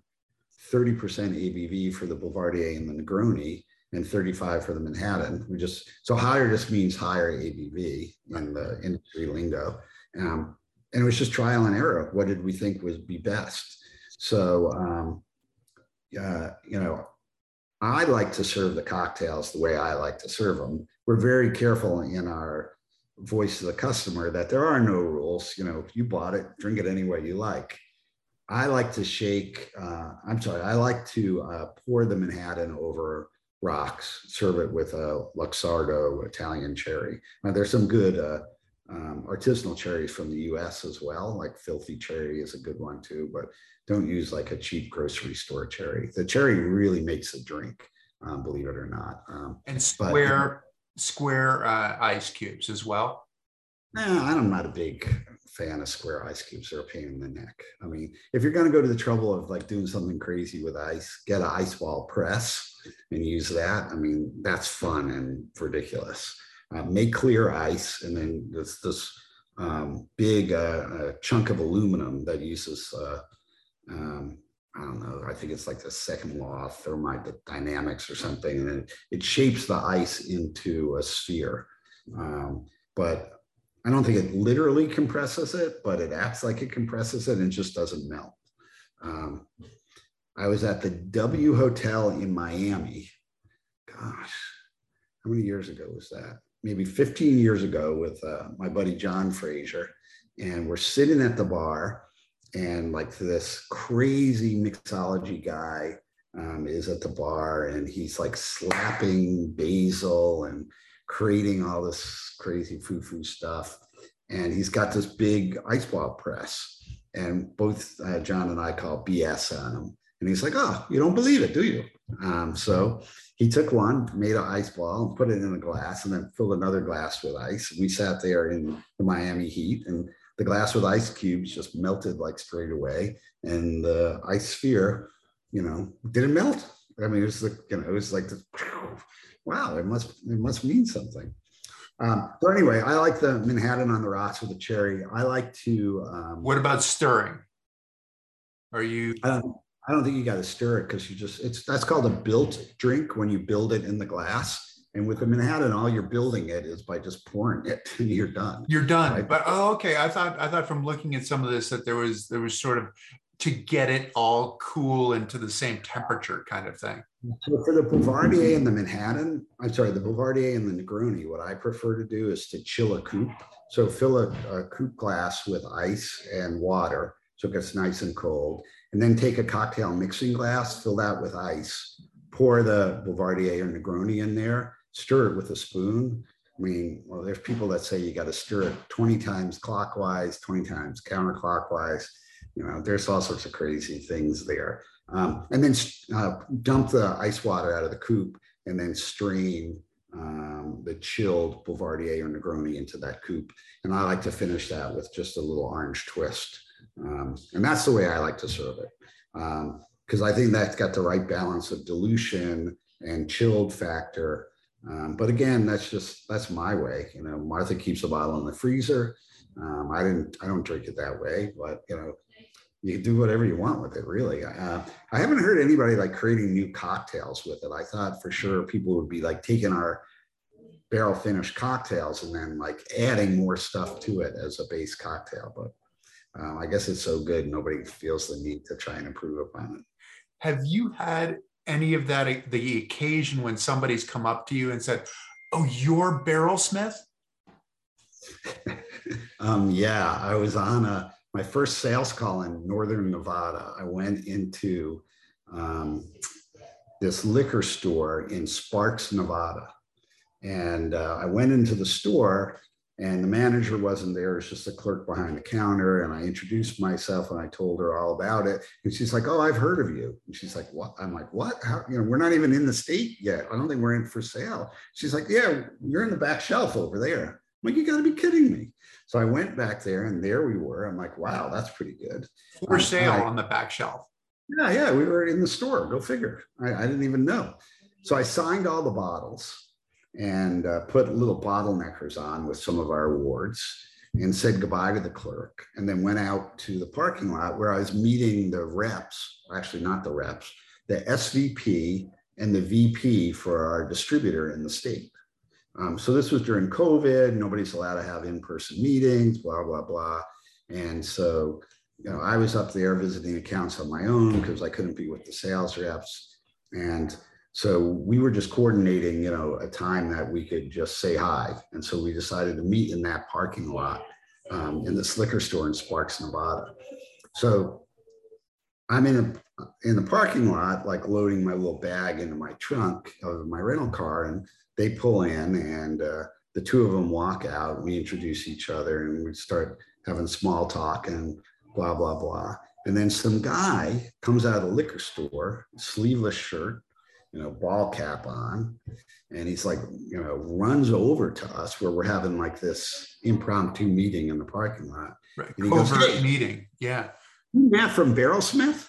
30% ABV for the Boulevardier and the Negroni and 35 for the Manhattan. We just so higher just means higher ABV in the industry lingo. Um, and it was just trial and error. What did we think would be best? So, um, uh, you know, I like to serve the cocktails the way I like to serve them. We're very careful in our voice to the customer that there are no rules. You know, if you bought it, drink it any way you like. I like to shake, uh, I'm sorry, I like to uh, pour the Manhattan over rocks, serve it with a Luxardo Italian cherry. Now, there's some good uh, um, artisanal cherries from the US as well, like Filthy Cherry is a good one too, but don't use like a cheap grocery store cherry. The cherry really makes a drink, um, believe it or not. Um, and square, but, square uh, ice cubes as well. Nah, I'm not a big fan of square ice cubes. They're a pain in the neck. I mean, if you're going to go to the trouble of like doing something crazy with ice, get an ice ball press and use that. I mean, that's fun and ridiculous. Uh, make clear ice, and then this this um, big uh, chunk of aluminum that uses. Uh, um, I don't know. I think it's like the second law of thermodynamics or something, and it, it shapes the ice into a sphere. Um, but I don't think it literally compresses it, but it acts like it compresses it and just doesn't melt. Um, I was at the W Hotel in Miami. Gosh, how many years ago was that? Maybe 15 years ago with uh, my buddy John Fraser. And we're sitting at the bar, and like this crazy mixology guy um, is at the bar, and he's like slapping basil and creating all this crazy foo-foo stuff. And he's got this big ice ball press. And both uh, John and I call BS on him. And he's like, oh, you don't believe it, do you? Um, so he took one, made an ice ball, and put it in a glass, and then filled another glass with ice. We sat there in the Miami heat, and the glass with ice cubes just melted like straight away. And the ice sphere, you know, didn't melt. I mean, it was like, you know, it was like, the, wow, it must it must mean something. Um, so anyway, I like the Manhattan on the rocks with a cherry. I like to. Um, what about stirring? Are you? I don't, I don't think you got to stir it because you just it's that's called a built drink when you build it in the glass. And with the Manhattan, all you're building it is by just pouring it, and you're done. You're done. Right? But oh, okay. I thought I thought from looking at some of this that there was there was sort of to get it all cool and to the same temperature kind of thing. So for the Boulevardier and the Manhattan, I'm sorry, the Boulevardier and the Negroni, what I prefer to do is to chill a coupe. So fill a, a coupe glass with ice and water so it gets nice and cold. And then take a cocktail mixing glass, fill that with ice, pour the Boulevardier or Negroni in there, stir it with a spoon. I mean, well, there's people that say you got to stir it 20 times clockwise, 20 times counterclockwise. You know, there's all sorts of crazy things there. Um, and then uh, dump the ice water out of the coupe and then strain um, the chilled Boulevardier or Negroni into that coupe. And I like to finish that with just a little orange twist. Um, and that's the way I like to serve it. Because um, I think that's got the right balance of dilution and chilled factor um, but again, that's just that's my way. You know, Martha keeps a bottle in the freezer. Um, I didn't. I don't drink it that way, but you know, you can do whatever you want with it. Really, uh, I haven't heard anybody like creating new cocktails with it. I thought for sure people would be like taking our barrel finished cocktails and then like adding more stuff to it as a base cocktail. But um, I guess it's so good, nobody feels the need to try and improve upon it. Have you had any of that the occasion when somebody's come up to you and said, "Oh, you're Barrelsmith"? um, yeah, I was on a my first sales call in Northern Nevada. I went into um, this liquor store in Sparks, Nevada, and uh, I went into the store and the manager wasn't there. It was just a clerk behind the counter. And I introduced myself and I told her all about it. And she's like, Oh, I've heard of you. And she's like, What? I'm like, What? How, you know, we're not even in the state yet. I don't think we're in for sale. She's like, Yeah, you're in the back shelf over there. I'm like, You got to be kidding me. So I went back there and there we were. I'm like, Wow, that's pretty good. For um, sale I, on the back shelf. Yeah, yeah. We were in the store. Go figure. I, I didn't even know. So I signed all the bottles and uh, put little bottleneckers on with some of our awards and said goodbye to the clerk and then went out to the parking lot where I was meeting the reps, actually not the reps, the SVP and the VP for our distributor in the state. Um, so this was during COVID, nobody's allowed to have in-person meetings, blah, blah, blah. And so, you know, I was up there visiting accounts on my own because I couldn't be with the sales reps. And so we were just coordinating, you know, a time that we could just say hi. And so we decided to meet in that parking lot um, in this liquor store in Sparks, Nevada. So I'm in a in the parking lot, like loading my little bag into my trunk of my rental car, and they pull in, and uh, the two of them walk out. We introduce each other, and we start having small talk and blah blah blah. And then some guy comes out of the liquor store, sleeveless shirt, you know, ball cap on. And he's like, you know, runs over to us where we're having like this impromptu meeting in the parking lot. Right. And he Covert goes, hey, meeting. Yeah. Matt from Barrelsmith.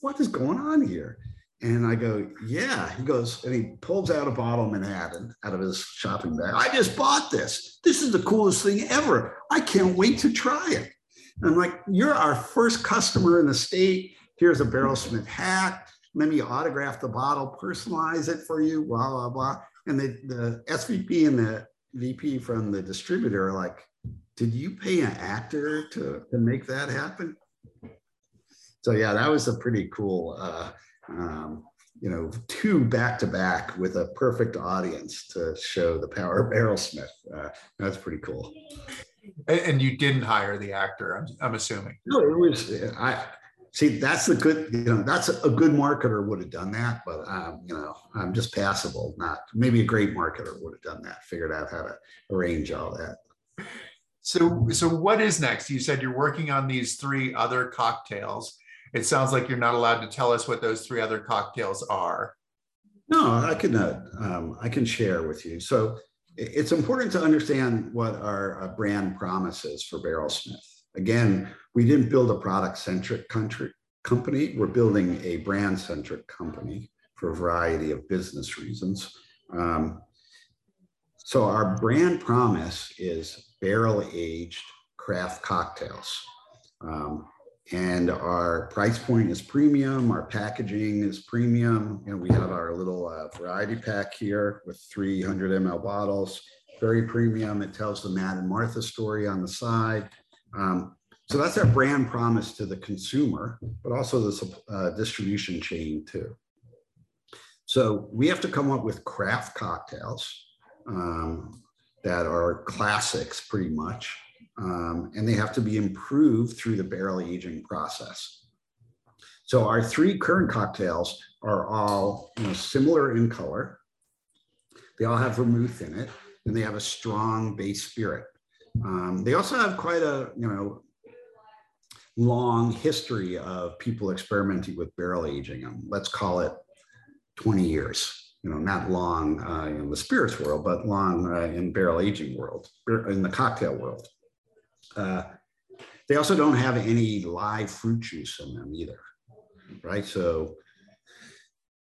What is going on here? And I go, yeah. He goes, and he pulls out a bottle of Manhattan out of his shopping bag. I just bought this. This is the coolest thing ever. I can't wait to try it. And I'm like, you're our first customer in the state. Here's a Barrelsmith hat let me autograph the bottle, personalize it for you, blah, blah, blah. And the, the SVP and the VP from the distributor are like, did you pay an actor to, to make that happen? So yeah, that was a pretty cool, uh, um, you know, two back to back with a perfect audience to show the power of Barrelsmith. Uh, that's pretty cool. And you didn't hire the actor, I'm, I'm assuming. No, it was I see that's the good you know that's a, good marketer would have done that but um, you know i'm just passable not maybe a great marketer would have done that figured out how to arrange all that so so what is next you said you're working on these three other cocktails it sounds like you're not allowed to tell us what those three other cocktails are no i can um, i can share with you so it's important to understand what our uh, brand promise is for barrelsmith again we didn't build a product centric country company. We're building a brand centric company for a variety of business reasons. Um, so our brand promise is barrel aged craft cocktails. Um, and our price point is premium. Our packaging is premium. And we have our little uh, variety pack here with 300 ml bottles, very premium. It tells the Matt and Martha story on the side. Um, so that's our brand promise to the consumer, but also the uh, distribution chain too. So we have to come up with craft cocktails um, that are classics pretty much um, and they have to be improved through the barrel aging process. So our three current cocktails are all you know, similar in color. They all have vermouth in it, and they have a strong base spirit. Um, they also have quite a you know long history of people experimenting with barrel aging them. Let's call it 20 years. You know, not long uh, in the spirits world, but long uh, in barrel aging world, in the cocktail world. Uh, they also don't have any live fruit juice in them either, right? So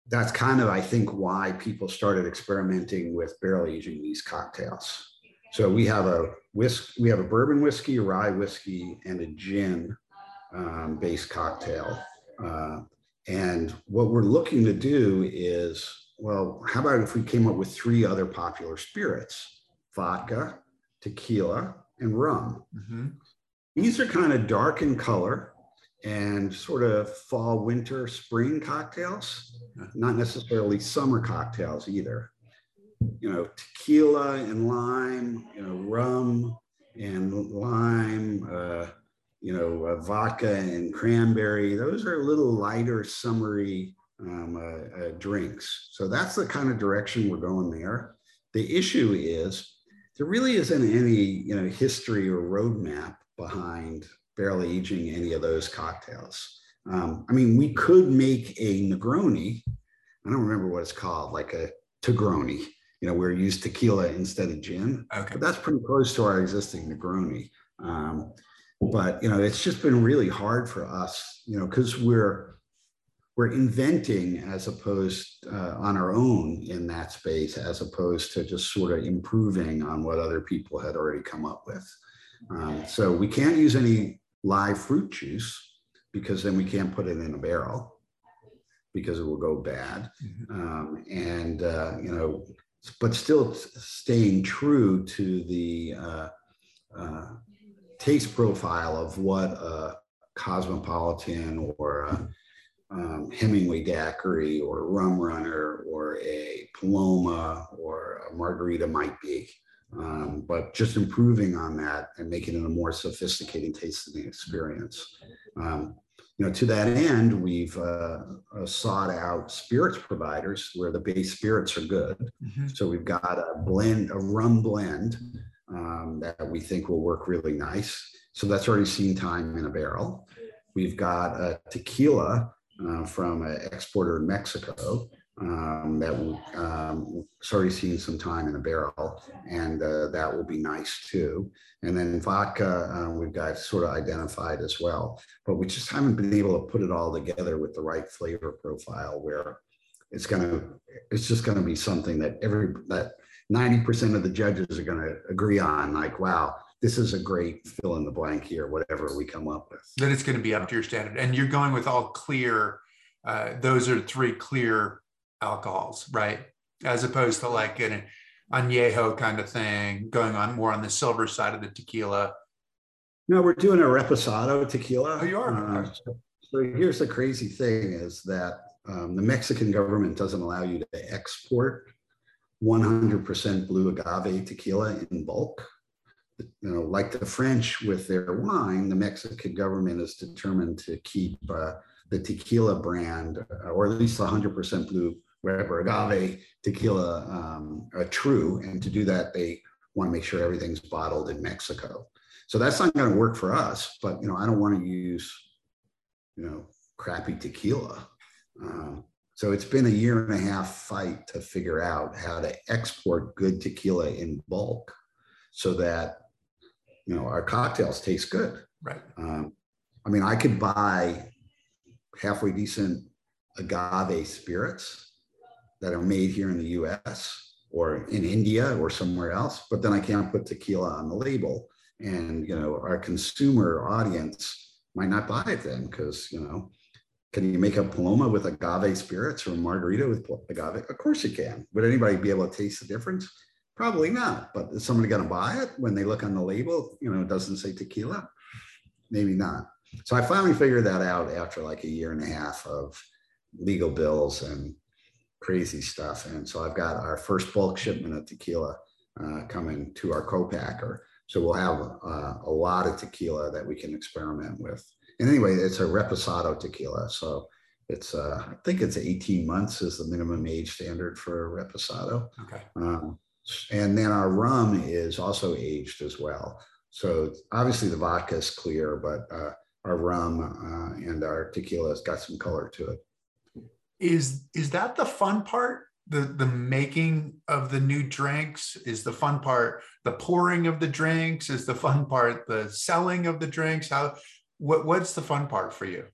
that's kind of, I think, why people started experimenting with barrel aging these cocktails. So we have a whisk, we have a bourbon whiskey, a rye whiskey, and a gin um, based cocktail. Uh, and what we're looking to do is, well, how about if we came up with three other popular spirits vodka, tequila, and rum. Mm-hmm. These are kind of dark in color and sort of fall, winter, spring cocktails, not necessarily summer cocktails either. You know, tequila and lime, you know, rum and lime, uh, you know, uh, vodka and cranberry. Those are a little lighter, summery um, uh, uh drinks. So that's the kind of direction we're going there. The issue is there really isn't any you know history or roadmap behind barrel aging any of those cocktails. Um, I mean, we could make a Negroni. I don't remember what it's called, like a Tigroni. You know, we're used tequila instead of gin. Okay. But that's pretty close to our existing Negroni. Um, but you know, it's just been really hard for us, you know, because we're we're inventing as opposed uh, on our own in that space as opposed to just sort of improving on what other people had already come up with. Um, so we can't use any live fruit juice because then we can't put it in a barrel because it will go bad. Mm-hmm. um, and uh, you know but still staying true to the uh, uh taste profile of what a cosmopolitan or a, um, Hemingway daiquiri or rum runner or a Paloma or a margarita might be. Um, but just improving on that and making it a more sophisticated tasting experience. Um, you know, to that end, we've uh, uh, sought out spirits providers where the base spirits are good. Mm-hmm. So we've got a blend, a rum blend um, that we think will work really nice. So that's already seen time in a barrel. We've got a tequila uh, from an exporter in Mexico um, that um, already seen some time in a barrel, and uh, that will be nice too. And then vodka, uh, we've got sort of identified as well, but we just haven't been able to put it all together with the right flavor profile where it's gonna, it's just gonna be something that every that 90% of the judges are gonna agree on. Like, wow, this is a great fill in the blank here, whatever we come up with. Then it's going to be up to your standard. And you're going with all clear, uh, those are three clear alcohols, right? As opposed to like an añejo kind of thing, going on more on the silver side of the tequila. No, we're doing a reposado tequila. Oh, you are. Uh, so, so here's the crazy thing is that um, the Mexican government doesn't allow you to export 100% blue agave tequila in bulk you know, like the French with their wine, the Mexican government is determined to keep uh, the tequila brand, uh, or at least 100% blue Weber agave tequila um, uh, true. And to do that, they want to make sure everything's bottled in Mexico. So that's not going to work for us. But you know, I don't want to use, you know, crappy tequila. Um, so it's been a year and a half fight to figure out how to export good tequila in bulk so that you know, our cocktails taste good. Right. Um, I mean, I could buy halfway decent agave spirits that are made here in the US or in India or somewhere else, but then I can't put tequila on the label. And, you know, our consumer audience might not buy it then because you know can you make a paloma with agave spirits or a margarita with agave of course you can would anybody be able to taste the difference probably not but is somebody going to buy it when they look on the label you know it doesn't say tequila maybe not so i finally figured that out after like a year and a half of legal bills and crazy stuff and so i've got our first bulk shipment of tequila uh, coming to our co-packer so we'll have uh, a lot of tequila that we can experiment with. And anyway, it's a reposado tequila. So it's, uh, I think it's 18 months is the minimum age standard for a reposado. Okay. Um, and then our rum is also aged as well. So obviously the vodka is clear, but uh, our rum uh, and our tequila has got some color to it. Is is that the fun part? the the making of the new drinks is the fun part the pouring of the drinks is the fun part the selling of the drinks how what what's the fun part for you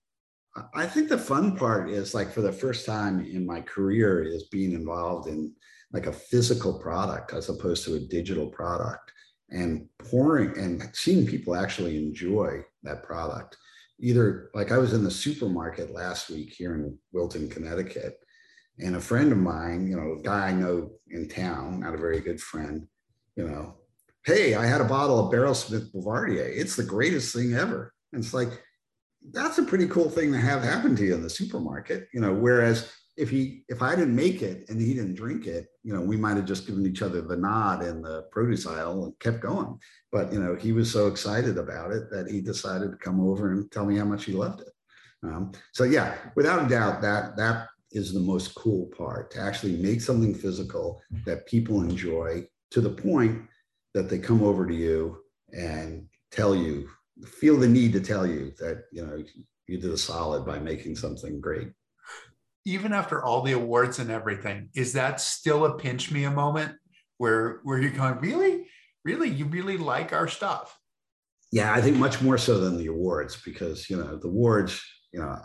i think the fun part is like for the first time in my career is being involved in like a physical product as opposed to a digital product and pouring and seeing people actually enjoy that product either like i was in the supermarket last week here in wilton connecticut and a friend of mine, you know, a guy I know in town, not a very good friend, you know, hey, I had a bottle of Barrelsmith Boulevardier. It's the greatest thing ever. And it's like, that's a pretty cool thing to have happen to you in the supermarket, you know. Whereas if he, if I didn't make it and he didn't drink it, you know, we might have just given each other the nod in the produce aisle and kept going. But you know, he was so excited about it that he decided to come over and tell me how much he loved it. Um, so yeah, without a doubt, that that is the most cool part to actually make something physical that people enjoy to the point that they come over to you and tell you feel the need to tell you that you know you did a solid by making something great even after all the awards and everything is that still a pinch me a moment where where you're going really really you really like our stuff yeah i think much more so than the awards because you know the awards you know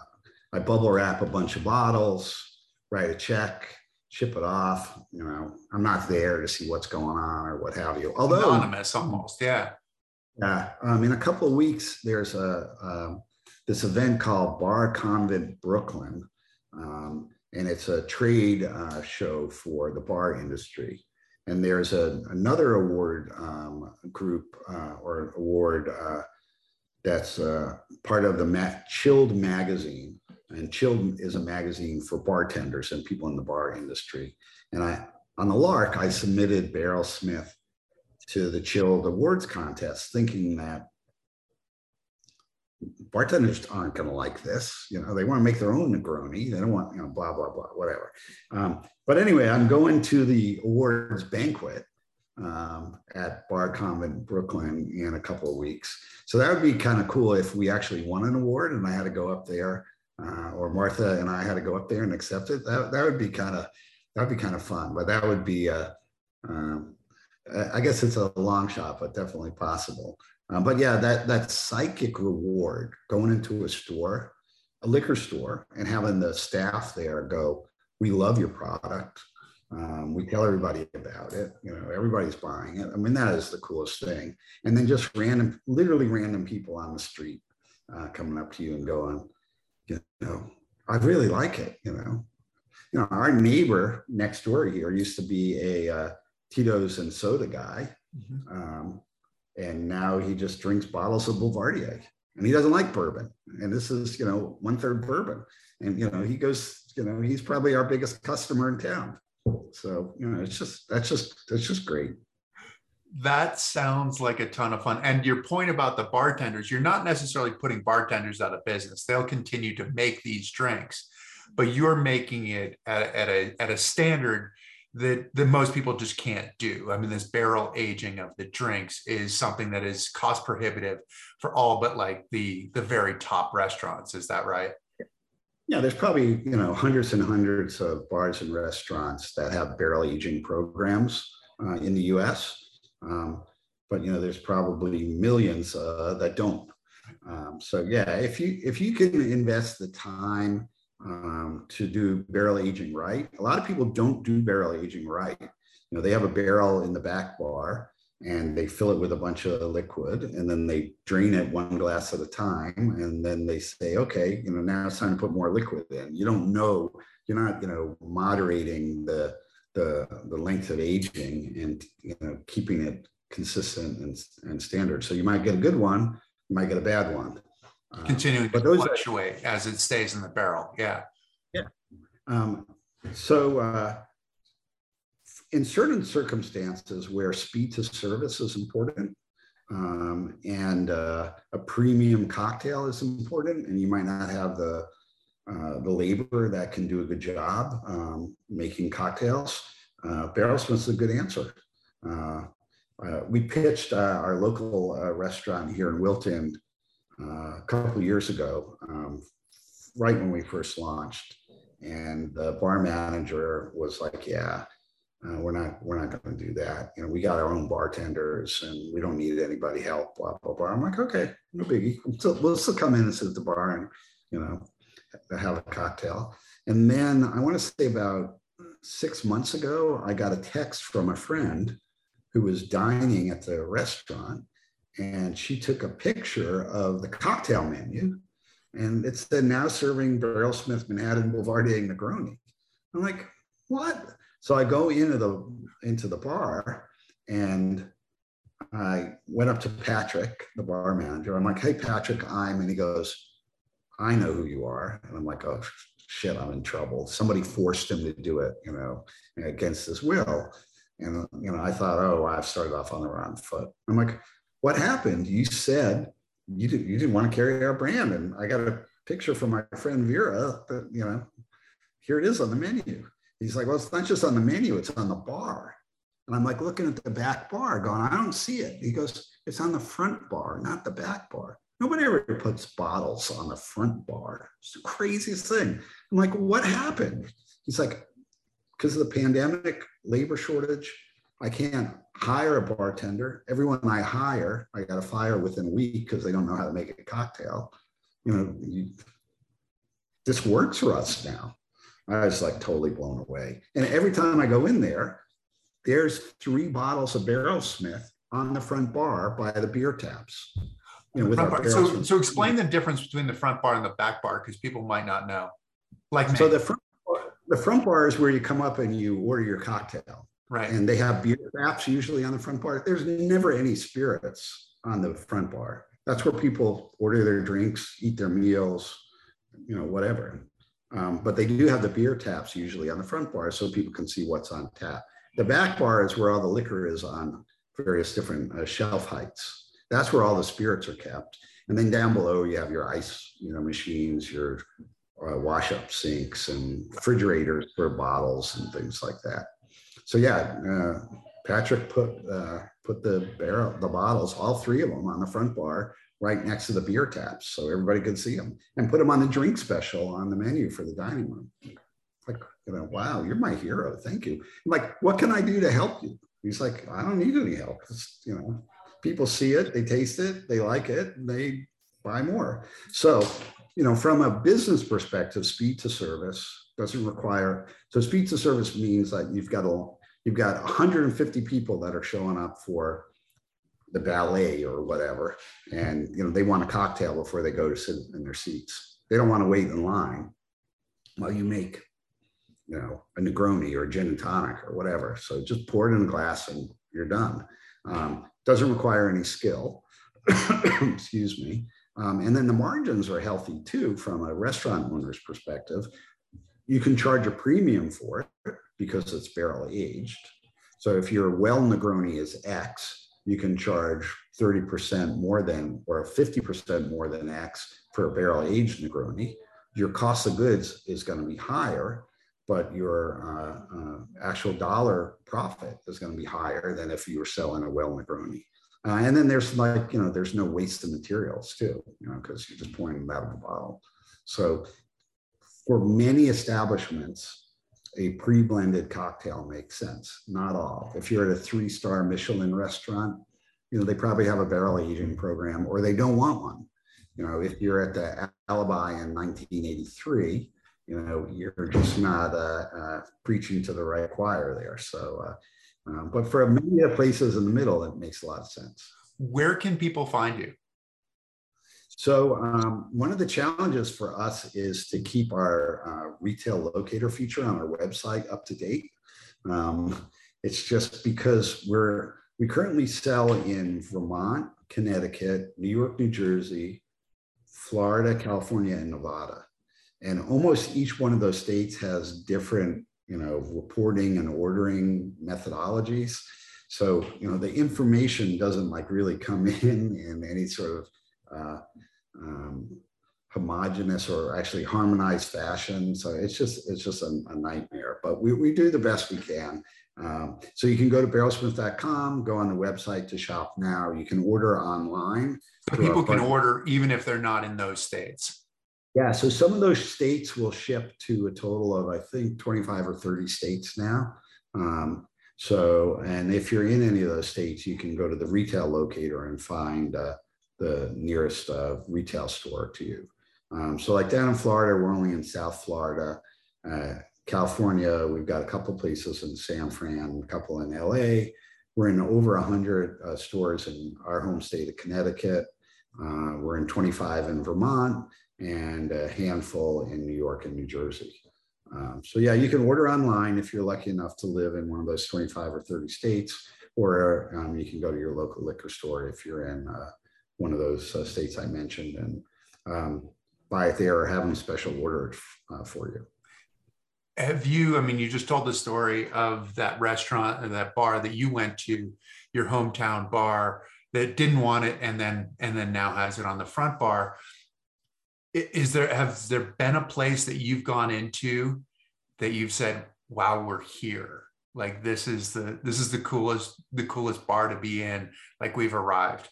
I bubble wrap a bunch of bottles, write a check, ship it off. You know, I'm not there to see what's going on or what have you. Although anonymous, almost, yeah. Yeah, um, in a couple of weeks, there's a um, this event called Bar Convent Brooklyn, um, and it's a trade uh, show for the bar industry. And there's a, another award um, group uh, or award uh, that's uh, part of the Ma- Chilled magazine, and Chilled is a magazine for bartenders and people in the bar industry. And I, on the lark, I submitted Beryl Barrelsmith to the Chilled Awards contest, thinking that bartenders aren't going to like this. You know, they want to make their own Negroni. They don't want, you know, blah, blah, blah, whatever. Um, but anyway, I'm going to the awards banquet um, at Bar Convent Brooklyn in a couple of weeks. So that would be kind of cool if we actually won an award and I had to go up there uh, or Martha and I had to go up there and accept it, that, that would be kind of that would be kind of fun. But that would be, uh, um, I guess it's a long shot, but definitely possible. Um, but yeah, that that psychic reward going into a store, a liquor store, and having the staff there go, "We love your product. Um, we tell everybody about it. You know, everybody's buying it. I mean, that is the coolest thing. And then just random, literally random people on the street uh, coming up to you and going, you know, I really like it, you know. You know, our neighbor next door here used to be a uh, Tito's and soda guy. Mm-hmm. Um, and now he just drinks bottles of Boulevardier and he doesn't like bourbon. And this is, you know, one third bourbon. And, you know, he goes, you know, he's probably our biggest customer in town. So, you know, it's just, that's just, that's just great that sounds like a ton of fun. And your point about the bartenders, you're not necessarily putting bartenders out of business. They'll continue to make these drinks, but you're making it at, at a at a standard that that most people just can't do. I mean, this barrel aging of the drinks is something that is cost prohibitive for all but like the the very top restaurants. Is that right? Yeah, there's probably you know hundreds and hundreds of bars and restaurants that have barrel aging programs uh, in the U.S. Um, but you know, there's probably millions uh, that don't. Um, so yeah, if you if you can invest the time um, to do barrel aging right, a lot of people don't do barrel aging right. You know, they have a barrel in the back bar and they fill it with a bunch of liquid and then they drain it one glass at a time. And then they say okay you know now it's time to put more liquid in. You don't know you're not you know moderating the the, the length of aging and you know keeping it consistent and, and standard. So you might get a good one you might get a bad one continuing to those fluctuate are, as it stays in the barrel yeah yeah um, so uh, in certain circumstances where speed to service is important um, and uh, a premium cocktail is important, and you might not have the uh, the labor that can do a good job um, making cocktails. Uh, Barrelsmith's a good answer. Uh, uh, we pitched uh, our local restaurant here in Wilton a couple years ago, um, right when we first launched, and the bar manager was like, "Yeah." Uh, we're not we're not going to do that. You know, we got our own bartenders and we don't need anybody help. Blah blah blah. I'm like, okay, no biggie. We'll still come in and sit at the bar and you know have a cocktail. And then I want to say about six months ago, I got a text from a friend who was dining at the restaurant, and she took a picture of the cocktail menu, and it said now serving Barrelsmith Manhattan Boulevardier Negroni. I'm like, what? So I go into the into the bar and I went up to Patrick, the bar manager. I'm like, hey Patrick, I'm and he goes, I know who you are. And I'm like, oh shit, I'm in trouble. Somebody forced him to do it, you know, against his will. And you know, I thought, oh, I've started off on the wrong foot. I'm like, what happened? You said you didn't you didn't want to carry our brand. And I got a picture from my friend Vera that, you know, here it is on the menu. He's like, well, it's not just on the menu, it's on the bar. And I'm like looking at the back bar, going, I don't see it. He goes, it's on the front bar, not the back bar. Nobody ever puts bottles on the front bar. It's the craziest thing. I'm like, what happened? He's like, because of the pandemic, labor shortage, I can't hire a bartender. Everyone I hire, I got to fire within a week because they don't know how to make a cocktail. You know, you, this works for us now. I was like totally blown away. And every time I go in there, there's three bottles of Barrelsmith on the front bar by the beer taps. You know, so, so explain the difference between the front bar and the back bar because people might not know. Like so, the front bar, the front bar is where you come up and you order your cocktail, right? And they have beer taps usually on the front bar. There's never any spirits on the front bar. That's where people order their drinks, eat their meals, you know, whatever. Um, but they do have the beer taps usually on the front bar so people can see what's on tap. The back bar is where all the liquor is on various different uh, shelf heights. That's where all the spirits are kept. And then down below, you have your ice, you know, machines, your uh, wash up sinks and refrigerators for bottles and things like that. So yeah, uh, Patrick put uh, put the barrel, the bottles, all three of them on the front bar right next to the beer taps so everybody could see them and put them on the drink special on the menu for the dining room. Like, you know, wow, you're my hero. Thank you. I'm like, what can I do to help you? He's like, I don't need any help. You know, people see it, they taste it, they like it, they buy more. So, you know, from a business perspective, speed to service doesn't require. So, speed to service means that you've got a you've got 150 people that are showing up for the ballet or whatever, and you know they want a cocktail before they go to sit in their seats. They don't want to wait in line while you make, you know, a Negroni or a gin and tonic or whatever. So just pour it in a glass and you're done. Um, doesn't require any skill. Excuse me. Um, and then the margins are healthy too from a restaurant owner's perspective. You can charge a premium for it because it's barrel aged. So if your well Negroni is X, you can charge 30% more than or 50% more than X for a barrel aged Negroni. Your cost of goods is going to be higher, but your uh, uh, actual dollar profit is going to be higher than if you were selling a well Negroni. Uh, and then there's like, you know, there's no waste of materials too, you know, because you're just pouring them out of the bottle. So for many establishments, a pre-blended cocktail makes sense. Not all. If you're at a three-star Michelin restaurant, you know they probably have a barrel aging program, or they don't want one. You know, if you're at the Alibi in 1983, you know you're just not uh, uh, preaching to the right choir there. So, uh, Uh, but for many places in the middle, it makes a lot of sense. Where can people find you? So um, one of the challenges for us is to keep our uh, retail locator feature on our website up to date. Um, it's just because we're we currently sell in Vermont, Connecticut, New York, New Jersey, Florida, California, and Nevada. And almost each one of those states has different, you know, reporting and ordering methodologies. So, you know, the information doesn't like really come in in any sort of uh, um, homogenous or actually harmonized fashion. So it's just it's just a, a nightmare. But we, we do the best we can. Um, so you can go to barrelsmith.com, go on the website to shop now. You can order online. So people can order even if they're not in those states. Yeah, so some of those states will ship to a total of I think 25 or 30 states now. Um, so, and if you're in any of those states, you can go to the retail locator and find uh, the nearest uh, retail store to you. Um, so, like down in Florida, we're only in South Florida. Uh, California, we've got a couple places in San Fran, a couple in LA. We're in over 100 uh, stores in our home state of Connecticut. Uh, we're in 25 in Vermont and a handful in New York and New Jersey. Um, so yeah, you can order online if you're lucky enough to live in one of those 25 or 30 states, or um, you can go to your local liquor store if you're in uh, one of those uh, states I mentioned and um, buy it there or have them special ordered uh, for you. Have you, I mean, you just told the story of that restaurant or that bar that you went to, your hometown bar that didn't want it and then and then now has it on the front bar. Is there has there been a place that you've gone into that you've said wow we're here. Like this is the this is the coolest the coolest bar to be in. Like we've arrived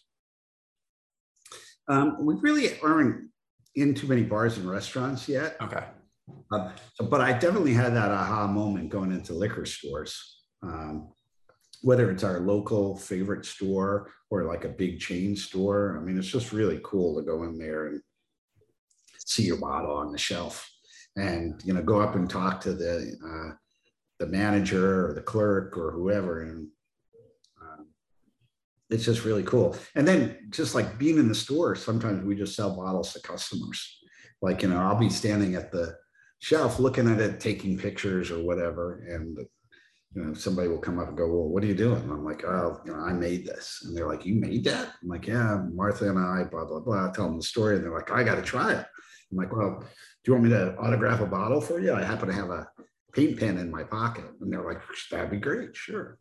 um, we really aren't in too many bars and restaurants yet. Okay. Uh, so, but i definitely had that aha moment going into liquor stores. Um, whether it's our local favorite store or like a big chain store i mean it's just really cool to go in there and see your bottle on the shelf and you know go up and talk to the uh, the manager or the clerk or whoever and it's just really cool. And then just like being in the store sometimes we just sell bottles to customers. Like you know i'll be standing at the shelf looking at it taking pictures or whatever and you know somebody will come up and go well what are you doing? I'm like oh you know i made this. And they're like you made that? I'm like yeah martha and i blah blah blah I tell them the story. And they're like i got to try it. I'm like, well, do you want me to autograph a bottle for you? I happen to have a paint pen in my pocket. And they're like, that'd be great, sure.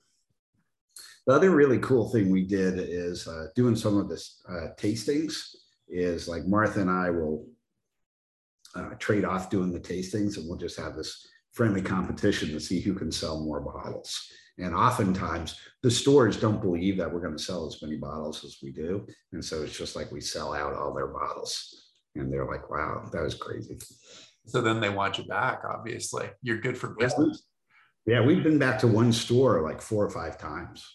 The other really cool thing we did is uh, doing some of this uh, tastings is like Martha and I will uh, trade off doing the tastings and we'll just have this friendly competition to see who can sell more bottles. And oftentimes the stores don't believe that we're going to sell as many bottles as we do. And so it's just like we sell out all their bottles and they're like, "Wow, that was crazy." So then they want you back. Obviously, you're good for business. Yeah, we've been back to one store like four or five times.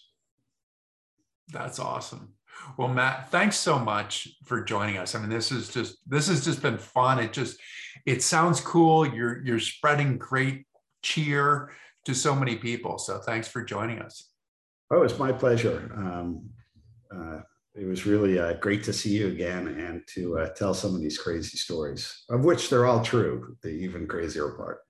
That's awesome. Well, Matt, thanks so much for joining us. I mean, this is just this has just been fun. It just it sounds cool. You're you're spreading great cheer to so many people. So thanks for joining us. Oh, it's my pleasure. Um, uh, it was really uh, great to see you again and to uh, tell some of these crazy stories, of which they're all true, the even crazier part.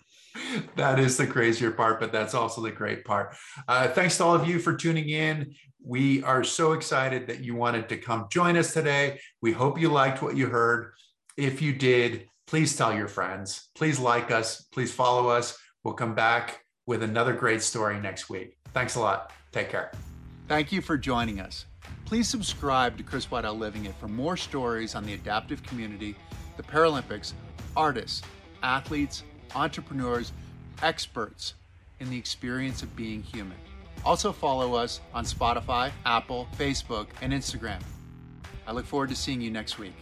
That is the crazier part, but that's also the great part. Uh, thanks to all of you for tuning in. We are so excited that you wanted to come join us today. We hope you liked what you heard. If you did, please tell your friends. Please like us. Please follow us. We'll come back with another great story next week. Thanks a lot. Take care. Thank you for joining us. Please subscribe to Chris Waddell Living It for more stories on the adaptive community, the Paralympics, artists, athletes, entrepreneurs, experts in the experience of being human. Also, follow us on Spotify, Apple, Facebook, and Instagram. I look forward to seeing you next week.